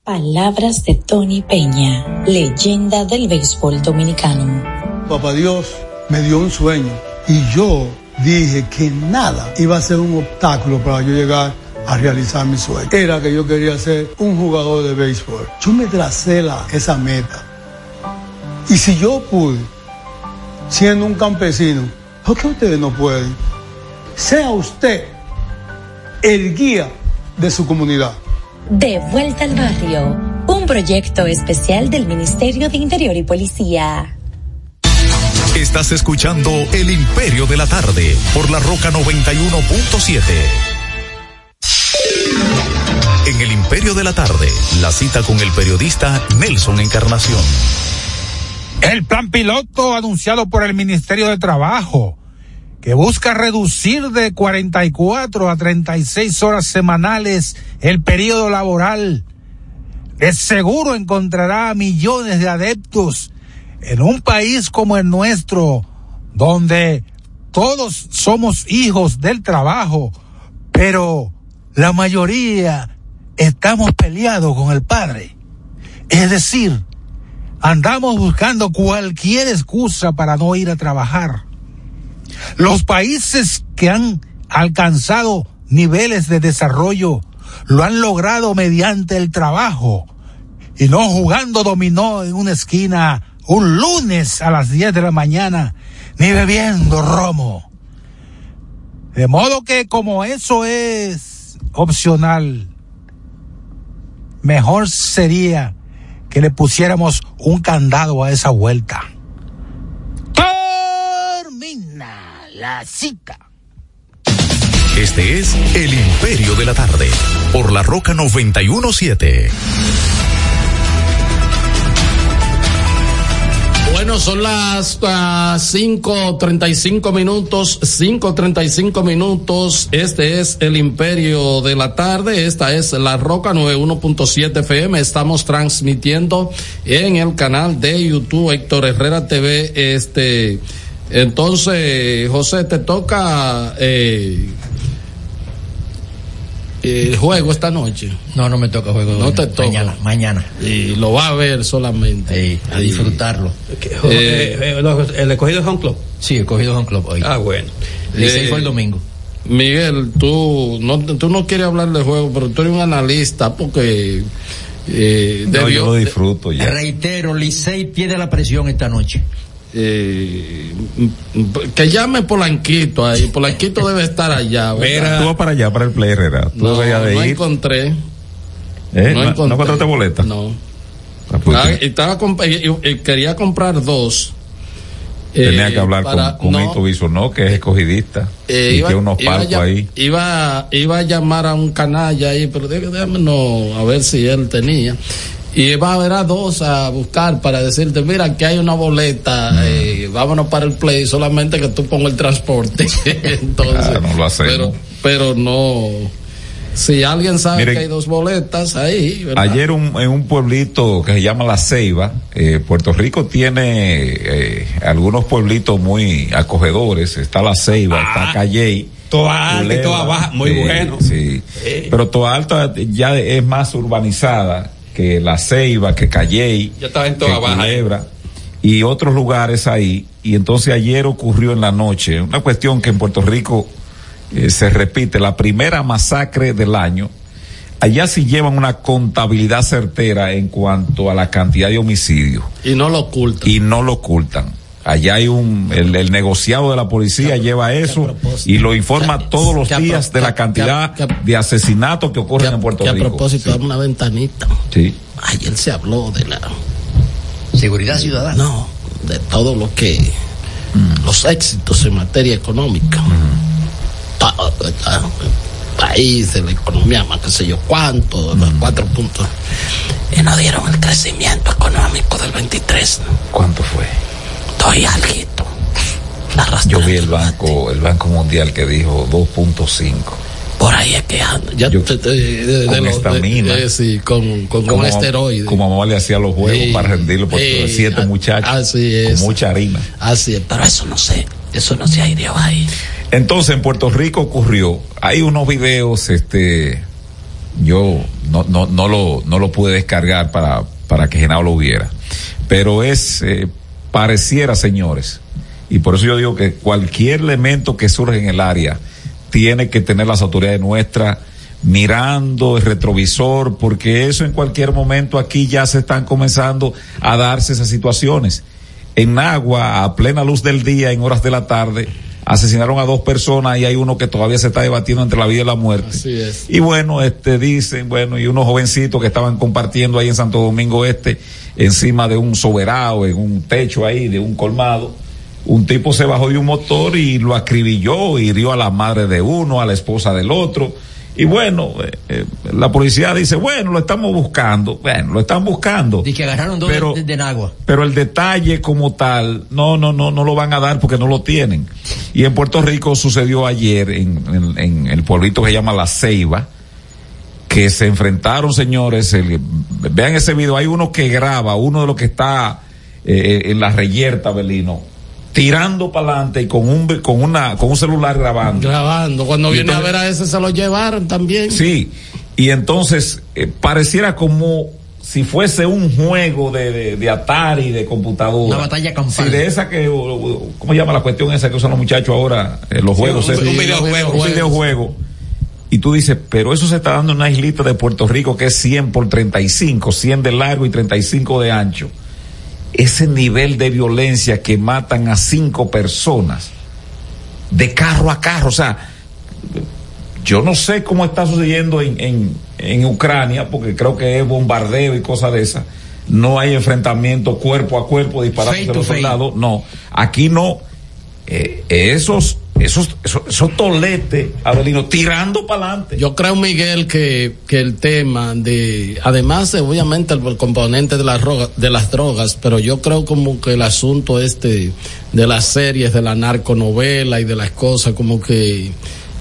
Palabras de Tony Peña, leyenda del béisbol dominicano.
Papá Dios me dio un sueño y yo dije que nada iba a ser un obstáculo para yo llegar a realizar mi sueño. Era que yo quería ser un jugador de béisbol. Yo me tracé la, esa meta. Y si yo pude, siendo un campesino, ¿por qué ustedes no pueden? Sea usted el guía de su comunidad.
De vuelta al barrio, un proyecto especial del Ministerio de Interior y Policía.
Estás escuchando El Imperio de la Tarde por la Roca 91.7. De la Tarde, la cita con el periodista Nelson Encarnación.
El plan piloto anunciado por el Ministerio de Trabajo, que busca reducir de 44 a 36 horas semanales el periodo laboral, de seguro encontrará a millones de adeptos en un país como el nuestro, donde todos somos hijos del trabajo, pero la mayoría estamos peleados con el Padre. Es decir, andamos buscando cualquier excusa para no ir a trabajar. Los países que han alcanzado niveles de desarrollo lo han logrado mediante el trabajo y no jugando dominó en una esquina un lunes a las 10 de la mañana, ni bebiendo romo. De modo que como eso es opcional, mejor sería que le pusiéramos un candado a esa vuelta. Termina la cita.
Este es El Imperio de la Tarde por la Roca 917.
Bueno, son las uh, 5.35 minutos, 5.35 minutos. Este es el Imperio de la Tarde. Esta es la Roca 91.7 FM. Estamos transmitiendo en el canal de YouTube Héctor Herrera TV. Este, entonces, José, te toca eh, el juego esta noche.
No, no me toca juego.
No te toca.
Mañana, mañana.
Y lo va a ver solamente.
Sí, a disfrutarlo.
Eh, eh, ¿El escogido es Home Club?
Sí, el escogido Home Club hoy.
Ah, bueno.
Licey fue el domingo.
Miguel, tú no, tú no quieres hablar de juego, pero tú eres un analista porque... Eh,
no, yo lo disfruto ya.
Reitero, Licey pierde la presión esta noche.
Eh, que llame Polanquito ahí. Polanquito debe estar allá.
Tú vas para allá, para el Play Herrera. Tú
no,
deberías de
no
ir.
encontré.
¿Eh? ¿No, encontré. ¿No encontraste boleta?
No.
Ah, pues,
Ah, estaba comp- y- y- y quería comprar dos
Tenía
Eh,
que hablar
para-
con, con
no.
Hito Bisonó, que es escogidista.
Eh,
y
iba,
que unos palcos ahí.
Iba, iba a llamar a un canalla ahí, pero dé- déjame no, a ver si él tenía. Y iba a ver a dos a buscar para decirte, mira, aquí hay una boleta, eh, vámonos para el play, solamente que tú pongas el transporte. Entonces,
Ah, no lo
pero, pero no. Si alguien sabe
Miren,
que hay dos boletas ahí, ¿verdad?
Ayer un- en un pueblito que se llama La Ceiba, eh, Puerto Rico tiene eh, algunos pueblitos muy acogedores. Está La Ceiba, está Calley.
Toa Alta y Toa Baja, muy
sí,
bueno.
Sí. Pero Toa Alta ya es más urbanizada que La Ceiba, que Calley.
Yo estaba en
que
Toa Baja.
Culebra y otros lugares ahí. Y entonces ayer ocurrió en la noche una cuestión que en Puerto Rico eh, se repite, la primera masacre del año. Allá sí llevan una contabilidad certera en cuanto a la cantidad de homicidios
Y no lo ocultan.
y no lo ocultan. Allá hay un, el, el negociado de la policía lleva eso y lo informa todos los
pro-
días de la cantidad
que-
de asesinatos que ocurren en Puerto
que a
Rico.
propósito, dame una ventanita.
Sí.
Ayer se habló de la
Seguridad ciudadana.
No, de todo lo que los éxitos en materia económica. Todo, ¿verdad? El país, de la economía, más que sé yo cuánto, los cuatro puntos. Y no dieron el crecimiento económico del 23.
¿Cuánto fue?
Estoy alguito.
Yo vi el banco, el Banco Mundial que dijo 2.5.
Por ahí es que anda. Ya te- te- de-
con
de
estamina.
de- de- sí, con, con, con
Como-
esteroides.
Como mamá le hacía los juegos
Sí.
para rendirlo por
Sí.
siete muchachos.
así es.
Con mucha harina.
Así es, pero eso no sé. Eso no se ha ido ahí.
Entonces en Puerto Rico ocurrió, hay unos videos, este, yo no, no, no lo, no lo pude descargar para, para que Genao lo viera, pero es, eh, pareciera señores, y por eso yo digo que cualquier elemento que surge en el área tiene que tener las autoridades nuestras mirando el retrovisor, porque eso en cualquier momento aquí ya se están comenzando a darse esas situaciones. En Agua, a plena luz del día, en horas de la tarde, asesinaron a dos personas y hay uno que todavía se está debatiendo entre la vida y la muerte.
Así es.
Y bueno, este dicen, bueno, y unos jovencitos que estaban compartiendo ahí en Santo Domingo Este, encima de un soberano, en un techo ahí, de un colmado. Un tipo se bajó de un motor y lo acribilló, hirió a la madre de uno, a la esposa del otro. Y bueno, eh, eh, la policía dice, bueno, lo estamos buscando. Bueno, lo están buscando.
Y que agarraron dos
Pero-
de, de Nagua.
Pero el detalle como tal, no, no, no, no lo van a dar porque no lo tienen. Y en Puerto Rico sucedió ayer en, en- en el pueblito que se llama La Ceiba, que se enfrentaron, señores, el- vean ese video, hay uno que graba, uno de los que está eh, en la reyerta, Belino, tirando para adelante y con un, con una, con un celular grabando.
Grabando. Cuando
Y
viene a ver a ese se lo llevaron también.
Sí, y entonces eh, pareciera como si fuese un juego de, de, de Atari, de computadora.
Una batalla campal.
Sí, de esa que, ¿cómo se llama la cuestión esa que usan los muchachos ahora? Eh, los
Sí,
juegos.
un videojuego.
Un videojuego. Y tú dices, pero eso se está dando en una islita de Puerto Rico que es 100 por 35, 100 de largo y 35 de ancho. Ese nivel de violencia que matan a cinco personas de carro a carro, o sea, yo no sé cómo está sucediendo en, en, en Ucrania, porque creo que es bombardeo y cosas de esas. No hay enfrentamiento cuerpo a cuerpo disparando
to
los soldados. No, aquí no. Eh, esos, esos, esos, esos toletes, Abelino, tirando para adelante.
Yo creo, Miguel, que, que el tema de, además de obviamente el, componente de las, drogas, de las drogas, pero yo creo como que el asunto este de las series, de la narconovela y de las cosas, como que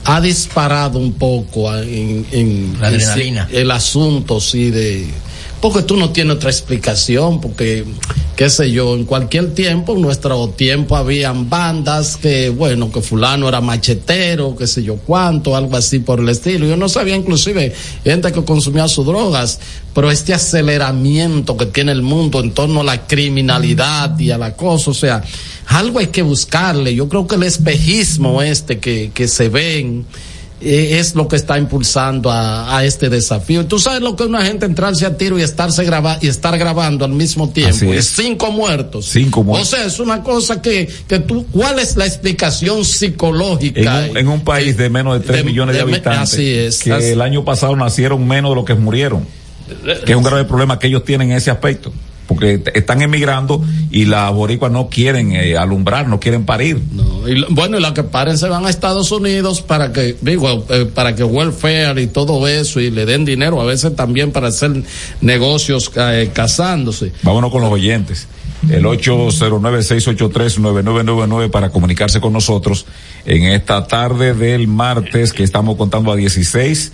ha disparado un poco a- en, en-
La
en el asunto, sí, de, porque tú no tienes otra explicación, porque, qué sé yo, en cualquier tiempo, en nuestro tiempo habían bandas que, bueno, que fulano era machetero, qué sé yo cuánto, algo así por el estilo. Yo no sabía inclusive gente que consumía sus drogas, pero este aceleramiento que tiene el mundo en torno a la criminalidad y al acoso, o sea, algo hay que buscarle. Yo creo que el espejismo este que, que se ven, eh, es lo que está impulsando a, a este desafío. Tú sabes lo que es una gente entrarse a tiro y estarse graba y estar grabando al mismo tiempo.
Es.
cinco muertos.
Cinco muertos.
O sea, es una cosa que, que tú, ¿cuál es la explicación
En
psicológica?
un, en un país de menos de 3
de-
millones de, habitantes,
así es,
que
así-
el año pasado nacieron menos de lo que murieron, que es un grave problema que ellos tienen en ese aspecto. Porque están emigrando y las boricuas no quieren eh, alumbrar, no quieren parir.
No, y bueno, y las que paren se van a Estados Unidos para que, digo, eh, para que welfare y todo eso y le den dinero, a veces también para hacer negocios eh, casándose.
Vámonos con los oyentes. El 809-683-9999 para comunicarse con nosotros en esta tarde del martes que estamos contando a 16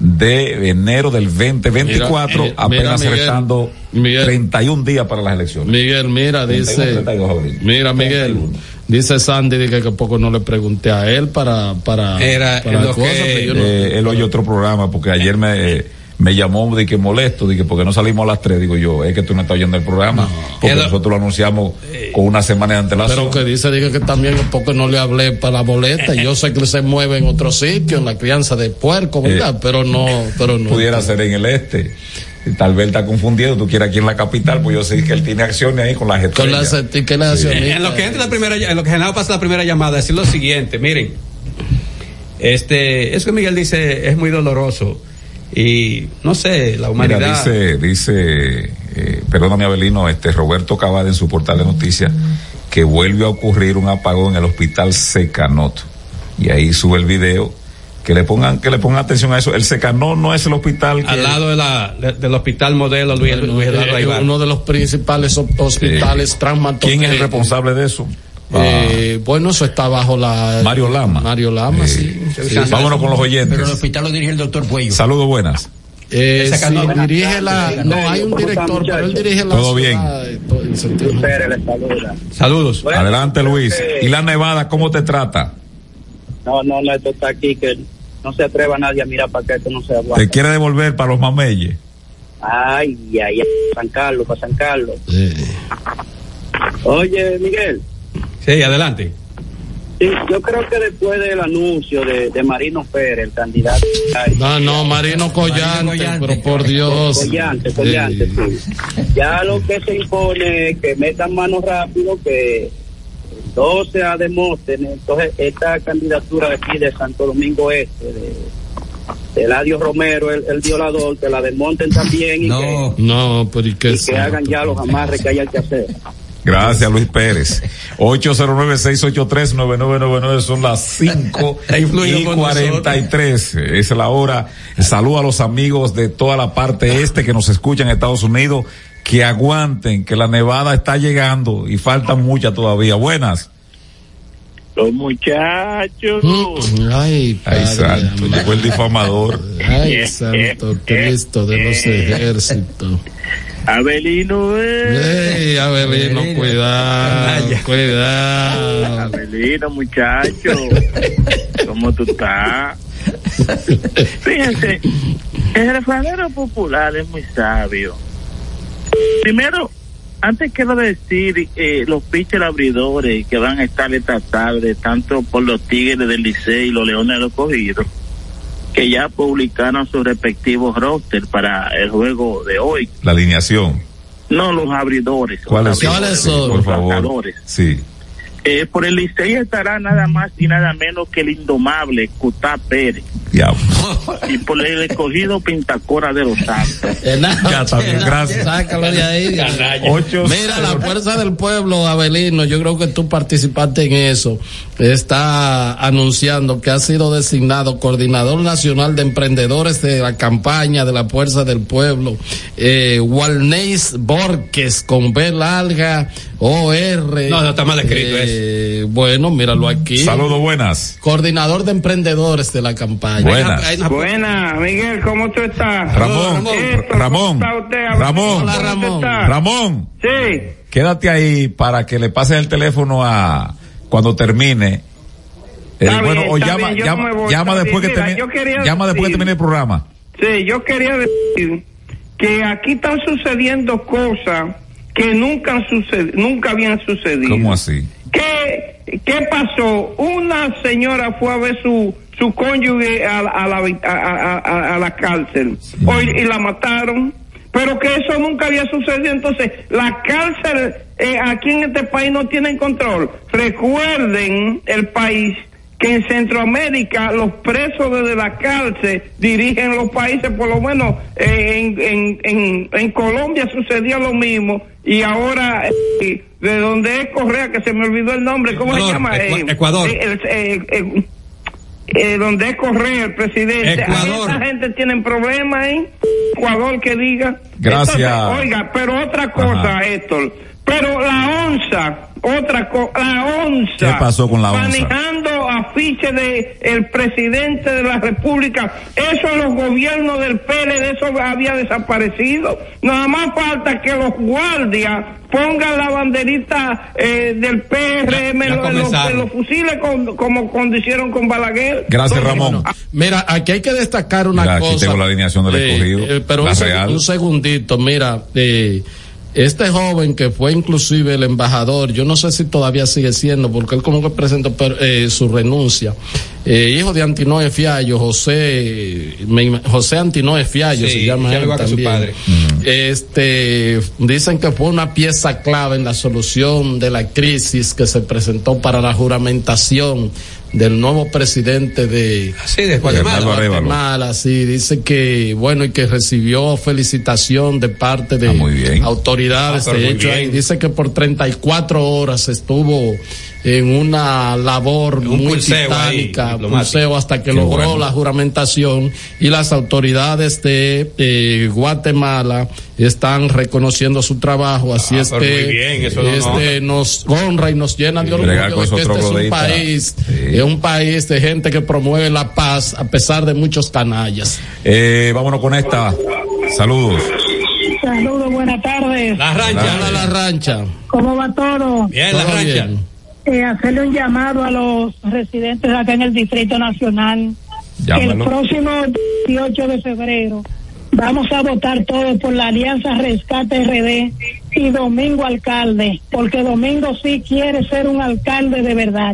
de enero del 2024,
Mira, eh,
apenas
mira, Miguel,
restando
Miguel.
31 días para las elecciones.
Miguel, mira,
31,
dice,
32 abril.
mira, Miguel, dice Sandy de que, que poco no le pregunté a él para, para,
Era
para
lo
cosas,
que
pero yo no-
eh, él oye otro programa porque ayer me me llamó de que molesto, de que porque no salimos a las 3, digo yo, es que tú no estás oyendo el programa, porque nosotros lo anunciamos con una semana de antelación.
Pero que dice diga que también porque no le hablé para la boleta. Yo sé que se mueve en otro sitio, en la crianza de puerco, ¿verdad? pero no, pero no.
pudiera ser en el este. Tal vez está confundido, tú quieres aquí en la capital, pues yo sé que él tiene acciones ahí con las
Con las
estrellas.
eti- que las
Sí.
accionistas.
En lo que entra la primera, en lo que Genaro pasa la primera llamada, decir lo siguiente, miren, este, eso que Miguel dice es muy doloroso y no sé, la humanidad.
Mira, dice, dice, eh, perdóname Abelino, este Roberto Cavada en su portal de noticias que vuelve a ocurrir un apagón en el hospital Secanot. Y ahí sube el video. Que le pongan, que le pongan atención a eso. El Secanot no es el hospital que
al lado de la, de- del hospital modelo Luis, Luis Eduardo
Eh,
Aybar.
uno de los principales ho- hospitales traumatológicos.
¿Quién es el responsable de eso?
Eh, bueno, eso está bajo la.
Mario Lama.
Mario Lama, sí.
sí. Vámonos con los oyentes.
Pero el hospital lo dirige el doctor Puello.
Saludos, buenas.
Eh, sí, dirige la. No, hay un director, pero él dirige la.
Todo bien. Saludos. Adelante, Luis. ¿Y la Nevada cómo te trata?
No, no, no, esto está aquí, que no se atreva nadie a mirar para que esto no se aguante.
¿Te quiere devolver para los mameyes?
Ay, ay, ay, San Carlos, para San Carlos. Oye, Miguel,
Sí, adelante.
sí, yo creo que después del anuncio de, de Marino Pérez, el candidato...
No, no, Marino Collante, pero por Dios.
Collante, Collante, sí. Ya lo que se impone es que metan mano rápido, que 12 a Demóstenes, entonces esta candidatura de aquí de Santo Domingo Este, de, de Eladio Romero, el, el violador, que la desmonten también y que,
No, pero ¿y qué
y
es
que hagan ya los amarres que haya que hacer.
Gracias, Luis Pérez. 809-683-9999 son las 5
influido
y
con
43. Es la hora. Saludo a los amigos de toda la parte este que nos escuchan en Estados Unidos. Que aguanten, que la nevada está llegando y faltan muchas todavía. Buenas.
Los muchachos.
Ay,
Ay, santo, llegó el difamador.
Ay, santo Cristo de los ejércitos.
Abelino, eh.
Ey, Abelino, cuidado, cuidado.
Abelino, muchacho. ¿Cómo tú estás? Fíjense, el refranero popular es muy sabio. Primero, antes quiero decir, eh, los pitchers abridores que van a estar esta tarde, tanto por los Tigres del Licey y los Leones del Cogido, que ya publicaron sus respectivos roster para el juego de hoy.
La alineación.
No, los abridores.
¿Cuáles
los
son?
abridores,
Por
los
favor.
lanzadores.
Sí.
Eh, por el Licey estará nada más y nada menos que el indomable Cutá Pérez.
Diablo.
Y por el escogido Pintacora de los Santos.
Ya está bien, gracias.
Sácalo de ahí.
Ocho,
Mira, la fuerza del pueblo, Abelino, yo creo que tú participaste en eso. Está anunciando que ha sido designado coordinador nacional de emprendedores de la campaña de la fuerza del pueblo, eh, Walneis Borges, con B larga, OR.
No, no está mal escrito
eh, Bueno, míralo aquí.
Saludos, buenas.
Coordinador de emprendedores de la campaña.
Buenas.
Buena, Miguel, ¿cómo tú estás?
Ramón, Ramón, Ramón,
Hola, Ramón.
Ramón,
Sí.
quédate ahí para que le pases el teléfono a cuando termine. Eh, bueno, o llama,
bien,
llama,
voy,
llama después
bien.
que
Mira,
termine,
yo quería
llama después que termine el programa.
Sí, yo quería decir que aquí están sucediendo cosas que nunca han sucedido, nunca habían sucedido.
¿Cómo así?
¿Qué, ¿Qué pasó? Una señora fue a ver su su cónyuge a, la- a la, a, la cárcel Hoy- y la mataron. Pero que eso nunca había sucedido. Entonces, la cárcel eh, aquí en este país no tienen control. Recuerden el país
que en Centroamérica los presos desde la cárcel dirigen los países, por lo menos eh, en, en, en, en Colombia sucedió lo mismo y ahora eh, de donde es Correa, que se me olvidó el nombre, ¿cómo se
Ecuador,
llama?
Ecua-
Eh,
Ecuador.
eh, el- eh, eh, donde es Correa el presidente.
Ecuador.
Esa gente tiene problemas ahí. Ecuador que diga.
Gracias.
Entonces, oiga, pero otra cosa, Héctor. Pero la onza, otra cosa, la onza.
¿Qué pasó con la onza?
Manejando afiche de el presidente de la República. Eso en los gobiernos del PLD, eso había desaparecido. Nada más falta que los guardias pongan la banderita eh, del PRM
Ya- ya
en, los, en fusiles con- como cuando hicieron con Balaguer.
Gracias, Ramón.
Mira, aquí hay que destacar una
Mira, aquí
cosa.
tengo la alineación del
Eh,
escogido,
eh, pero
la
un,
real.
un segundito, mira, eh, este joven que fue inclusive el embajador, yo no sé si todavía sigue siendo, porque él como que presentó per- eh, su renuncia. Eh, hijo de Antinoe Fiallo, José, me José Antinoe Fiallo
Sí,
se llama él
su
también.
padre.
Este, dicen que fue una pieza clave en la solución de la crisis que se presentó para la juramentación del nuevo presidente de,
Sí, de Guatemala.
Guatemala, sí, dice que, bueno, y que recibió felicitación de parte de autoridades.
Ah, pero
de
muy
hecho, ahí dice que por 34 horas estuvo en una labor muy
ahí,
titánica, pulseo hasta que
Qué
logró
bueno.
la juramentación y las autoridades de eh, Guatemala están reconociendo su trabajo, así
Ah,
es que
bien, no-
este, nos honra y nos llena de orgullo de que este es un país, es un país de gente que promueve la paz a pesar de muchos canallas.
Eh, vámonos con esta. Saludos.
Saludos, buenas tardes.
La rancha.
Hola, la rancha.
¿Cómo va todo?
Bien, la
Todo
rancha.
bien.
Eh, hacerle un llamado a los residentes acá en el Distrito Nacional. Que el próximo 18 de febrero vamos a votar todos por la Alianza Rescate RD y Domingo Alcalde, porque Domingo sí quiere ser un alcalde de verdad.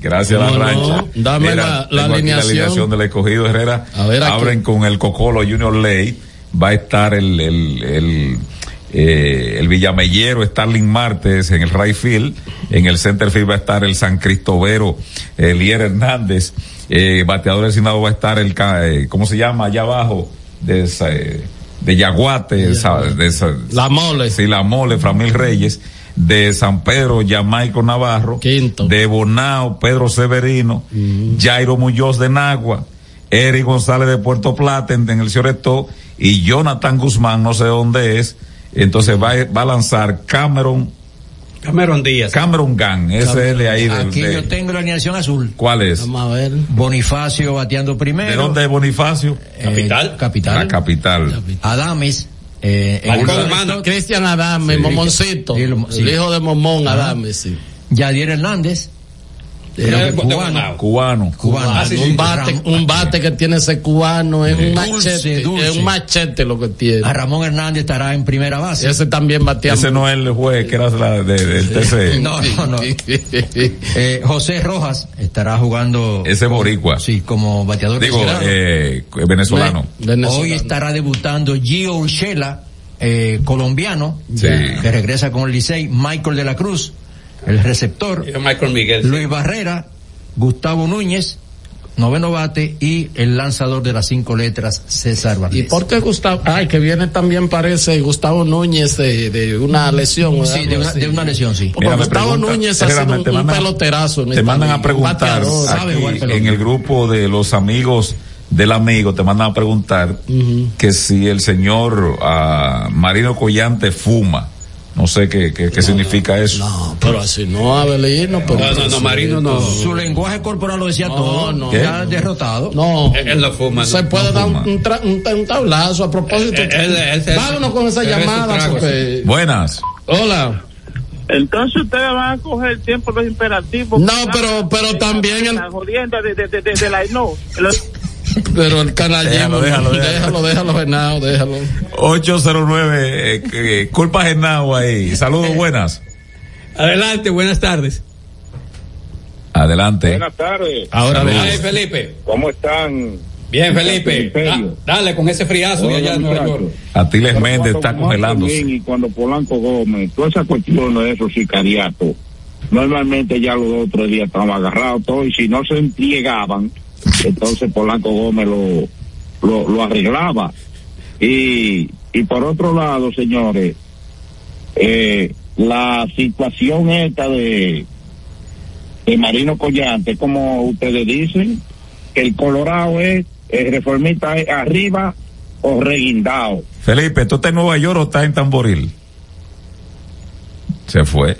Gracias a la
No, no,
rancha.
dame
Mira,
la- la
tengo aquí
alineación.
alineación del escogido Herrera.
A ver, aquí.
Abren con el Cocolo Junior Ley. Va a estar el, el, el, eh, el Villamellero, Starling Martes en el right field. En el center field va a estar el San Cristovero, Elier Hernández. Eh, bateador designado va a estar el, eh, ¿cómo se llama? Allá abajo, de, esa, eh, de Yaguate, de
La mole.
Sí, la mole, Framil Reyes. De San Pedro, Yamaico Navarro.
Quinto.
De Bonao, Pedro Severino. Jairo Muñoz de Nagua. Eric González de Puerto Plata en, en el Cioretó. Y Jonathan Guzmán, no sé dónde es. Entonces va, a- va a lanzar Cameron.
Cameron Díaz.
Cameron Gang. Ese es de ahí. del-
Aquí
de-
yo tengo la alineación azul.
¿Cuál es?
Vamos a ver.
Bonifacio bateando primero.
¿De dónde es Bonifacio?
Eh,
Capital.
capital.
La capital.
Adames. Eh.
Cristian Adame,
Sí.
Momoncito,
Sí, lo- sí.
el hijo de Momón
Ajá.
Adame, sí.
Yadier Hernández.
Eh,
que
de
cubano.
Cubano.
Cubano.
Ah, sí, sí.
un bate, un bate que tiene ese cubano es un machete,
dulce.
es un machete lo que tiene.
A Ramón Hernández estará en primera base.
Ese también batea.
Ese no es el juez que era la de- del TC.
No, no, no. Eh, José Rojas estará jugando.
Ese boricua.
Sí, como bateador
Digo, eh, venezolano.
Venezolano.
Hoy estará debutando Gio Urshela, eh, colombiano,
Sí.
que regresa con el Licey, Michael de la Cruz, el receptor,
Michael Miguel.
Luis Barrera, Gustavo Núñez, noveno bate, y el lanzador de las cinco letras, César
¿Y
Valdés.
por qué Gustavo? Ay, que viene también parece Gustavo Núñez de, de una lesión. ¿verdad?
Sí, de una, de una lesión, sí.
Porque
Mira, me
Gustavo
pregunta-
Núñez ha sido un,
te
un
mandan-
peloterazo. en
Te mandan a preguntar aquí, en el grupo de los amigos del amigo, te mandan a preguntar que si el señor ah, Marino Collante fuma. No sé qué, qué, qué significa eso.
No, pero así no, Abelino. Pero
No, no, no, Marino no.
Su lenguaje corporal lo decía
No,
todo.
no.
ya derrotado.
No.
Él- fuma,
Se
no,
puede
no
dar un, un, tra- un ta- un tablazo a propósito.
Él- él- él- él-
Vámonos con esa llamada.
trago,
Buenas.
Hola.
Entonces ustedes van a coger el tiempo los imperativos.
No, pero- pero también el-
La jodienda de, de, de, de, de la no.
Pero el canallismo.
Déjalo, déjalo, déjalo.
déjalo, déjalo, Venado, déjalo.
809, eh, eh, culpa Genao ahí. Saludos, buenas.
Adelante, buenas tardes.
Adelante.
Buenas tardes.
Ahora.
Ay, Felipe.
¿Cómo están?
Bien, Felipe. Da- dale con ese friazo de allá en Nueva. York.
Atiles Méndez está congelándose.
Y cuando Polanco Gómez, toda esa cuestión de esos sicariatos,
normalmente ya los dos o tres días estaban agarrados todos y si no se entregaban, entonces Polanco Gómez lo, lo, arreglaba. Y, y por otro lado, señores, eh, la situación esta de, de Marino Collante, como ustedes dicen, el Colorado es, el reformista es arriba o reguindado.
Felipe, ¿tú estás en Nueva York o estás en Tamboril? Se fue.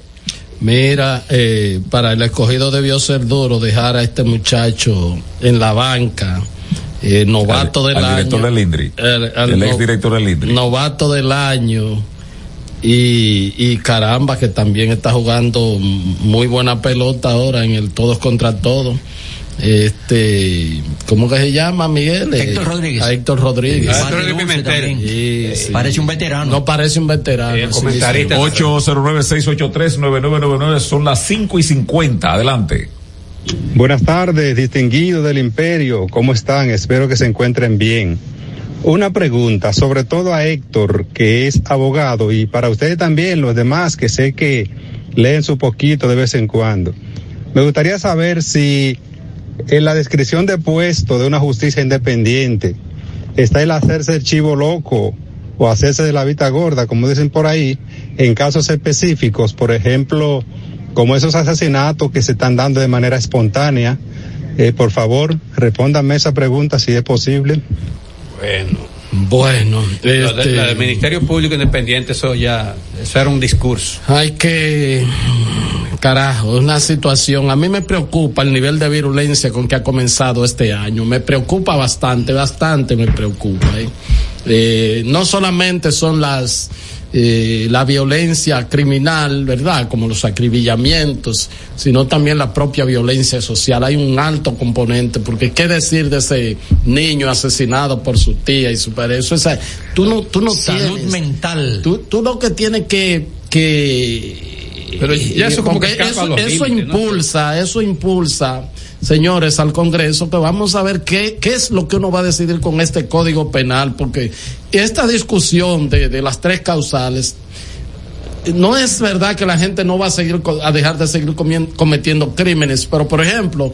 Mira, eh, para el escogido debió ser duro dejar a este muchacho en la banca. Eh, novato
Al-
del
al
año.
director del INDRI.
El,
exdirector del INDRI.
Novato del año. Y, y caramba, que también está jugando muy buena pelota ahora en el todos contra todos. Este, ¿cómo que se llama, Miguel?
Héctor
Eh,
Rodríguez.
a Héctor Rodríguez.
Ah, Héctor Rodríguez Pimentel.
Sí, sí.
Parece un veterano.
No parece un veterano. sí, sí.
809-683-9999 son las 5 y 50. Adelante.
Buenas tardes, distinguidos del imperio. ¿Cómo están? Espero que se encuentren bien. Una pregunta, sobre todo a Héctor, que es abogado, y para ustedes también, los demás, que sé que leen su poquito de vez en cuando. Me gustaría saber si en la descripción de puesto de una justicia independiente está el hacerse el chivo loco o hacerse de la vista gorda, como dicen por ahí, en casos específicos, por ejemplo, como esos asesinatos que se están dando de manera espontánea. Eh, por favor, respóndame esa pregunta si es posible.
Bueno.
Bueno,
de-
este-
lo del Ministerio Público Independiente, eso ya, eso era un discurso.
Hay que, carajo, es una situación, a mí me preocupa el nivel de virulencia con que ha comenzado este año, me preocupa bastante, bastante me preocupa. ¿eh? Eh, no solamente son las, eh, la violencia criminal, ¿verdad? Como los acribillamientos, sino también la propia violencia social. Hay un alto componente, porque qué decir de ese niño asesinado por su tía y su padre. Eso es, tú no, tú no
Salud
tienes.
mental.
Tú, tú lo que tienes que, que
Pero ya eso como que
eso,
los
eso
límites, ¿no?
impulsa, eso impulsa, señores, al Congreso que vamos a ver qué, qué es lo que uno va a decidir con este código penal, porque esta discusión de, de las tres causales, no es verdad que la gente no va a seguir a dejar de seguir comien- cometiendo crímenes, pero por ejemplo,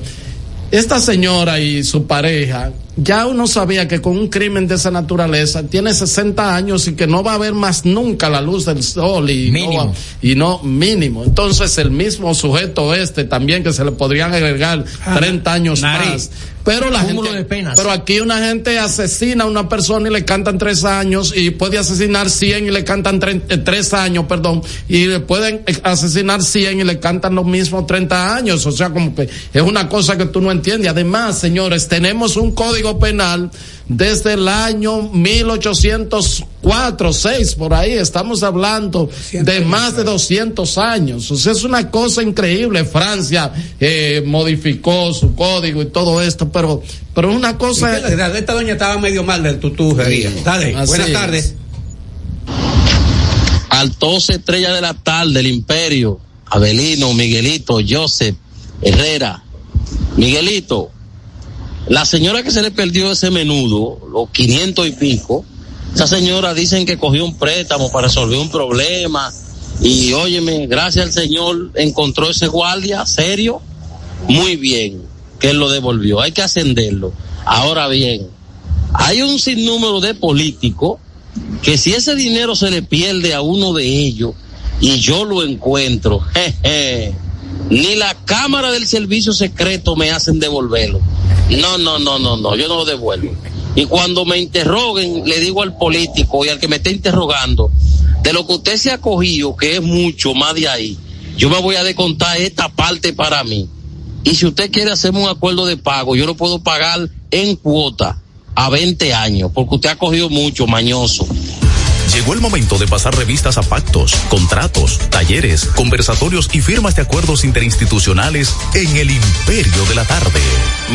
esta señora y su pareja, ya uno sabía que con un crimen de esa naturaleza tiene 60 años y que no va a ver más nunca la luz del sol y no va- y no mínimo. Entonces el mismo sujeto este también que se le podrían agregar 30 años
nariz.
más. Pero la gente,
de penas.
pero aquí una gente asesina a una persona y le cantan tres años y puede asesinar 100 y le cantan tre- eh, tres años, perdón, y le pueden eh, asesinar 100 y le cantan los mismos 30 años. O sea, como que es una cosa que tú no entiendes. Además, señores, tenemos un código penal desde el año 1804, 6, por ahí. Estamos hablando de más de 200 años. O sea, es una cosa increíble. Francia eh, modificó su código y todo esto, pero, pero es una cosa.
Esta doña estaba medio mal del tutujería. Dale,
Así
buenas
es.
tardes.
Altos Estrella de la Tarde, el Imperio, Abelino, Miguelito, Joseph, Herrera. Miguelito, la señora que se le perdió ese menudo, los 500 y pico, esa señora dicen que cogió un préstamo para resolver un problema y óyeme, gracias al Señor encontró ese guardia serio, muy bien, que él lo devolvió, hay que ascenderlo. Ahora bien, hay un sinnúmero de políticos que si ese dinero se le pierde a uno de ellos y yo lo encuentro, jeje, ni la cámara del servicio secreto me hacen devolverlo. No, no, no, no, no, yo no lo devuelvo. Y cuando me interroguen, le digo al político y al que me esté interrogando, de lo que usted se ha cogido, que es mucho más de ahí, yo me voy a descontar esta parte para mí. Y si usted quiere hacerme un acuerdo de pago, yo lo puedo pagar en cuota a 20 años, porque usted ha cogido mucho, mañoso.
Llegó el momento de pasar revistas a pactos, contratos, talleres, conversatorios y firmas de acuerdos interinstitucionales en el imperio de la tarde.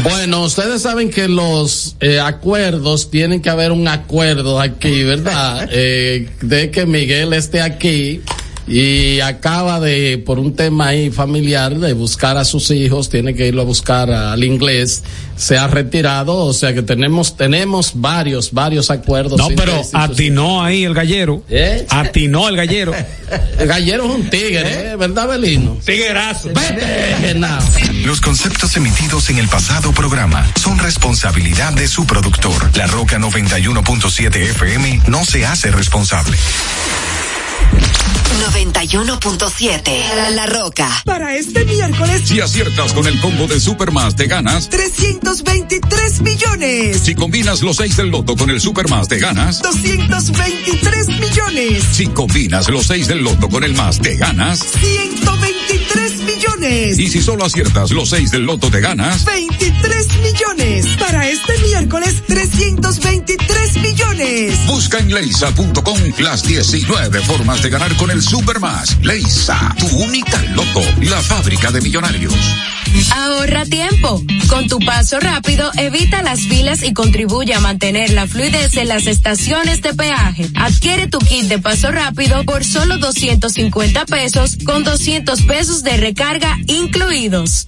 Bueno, ustedes saben que los eh, acuerdos tienen que haber un acuerdo aquí, ¿verdad? Eh, de que Miguel esté aquí y acaba de, por un tema ahí familiar, de buscar a sus hijos, tiene que irlo a buscar al inglés, se ha retirado, o sea que tenemos, tenemos varios, varios acuerdos.
No, pero atinó ahí el gallero.
¿Eh?
Atinó el gallero.
el gallero es un tigre, ¿eh? ¿verdad, Belino?
Tiguerazo.
Vete.
Los conceptos emitidos en el pasado programa son responsabilidad de su productor. La Roca 91.7 FM no se hace responsable.
91.7 La Roca.
Para este miércoles.
Si aciertas con el combo de Supermas, te ganas
323 millones.
Si combinas los 6 del loto con el Supermas, te ganas
223 millones.
Si combinas los 6 del loto con el más, te ganas
123 millones.
Y si solo aciertas los 6 del loto, te ganas
23 millones. Para este miércoles, 323 millones.
Busca en leisa.com las 19 formas de ganar con el Supermas. Leisa, tu única loto, la fábrica de millonarios.
Ahorra tiempo. Con tu paso rápido, evita las filas y contribuye a mantener la fluidez en las estaciones de peaje. Adquiere tu kit de paso rápido por solo 250 pesos con 200 pesos de recarga incluidos.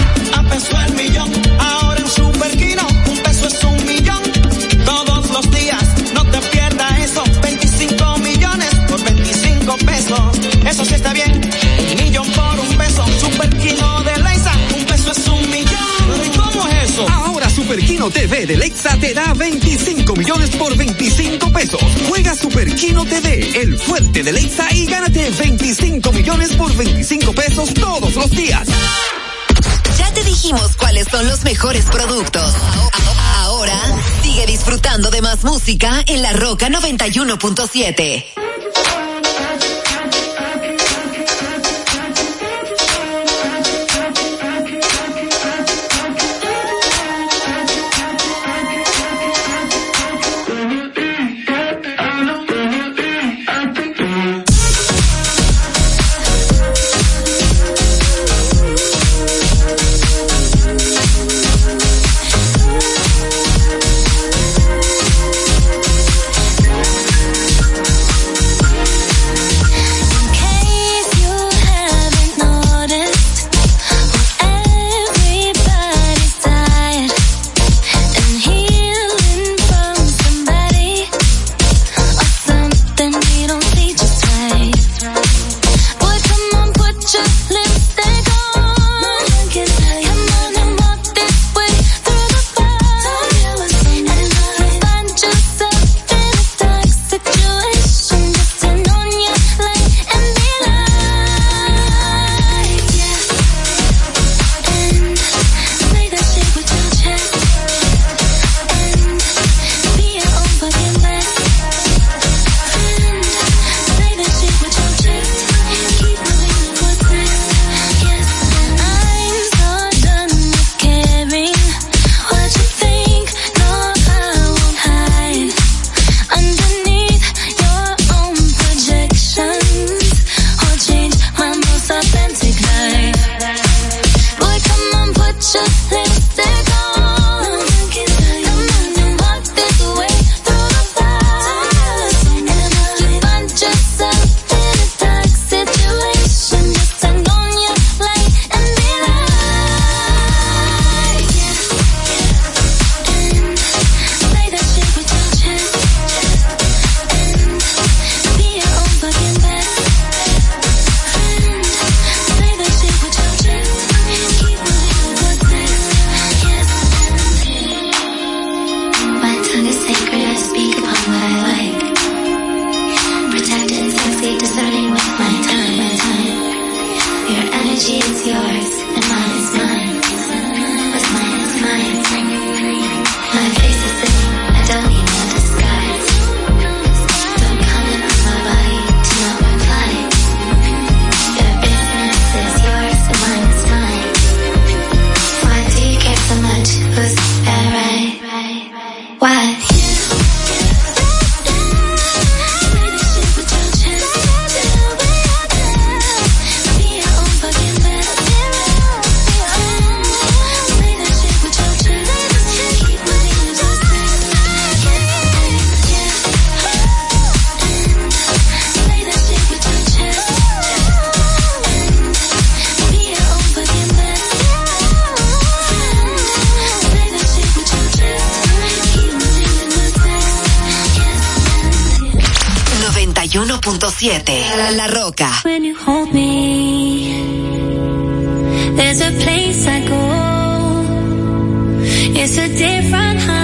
Peso el millón, ahora en Super Kino, un peso es un millón. Todos los días, no te pierdas eso. 25 millones por 25 pesos. Eso sí está bien. Un millón por un peso. Super Kino de Leisa, un peso es un millón. ¿Y cómo es eso?
Ahora Super Kino TV de Lexa te da 25 millones por 25 pesos. Juega Super Kino TV, el fuerte de Lexa y gánate 25 millones por 25 pesos todos los días.
Te dijimos cuáles son los mejores productos. Ahora sigue disfrutando de más música en La Roca 91.7. 91.7 La Roca.
When you hold me, there's a place I go. It's a different high.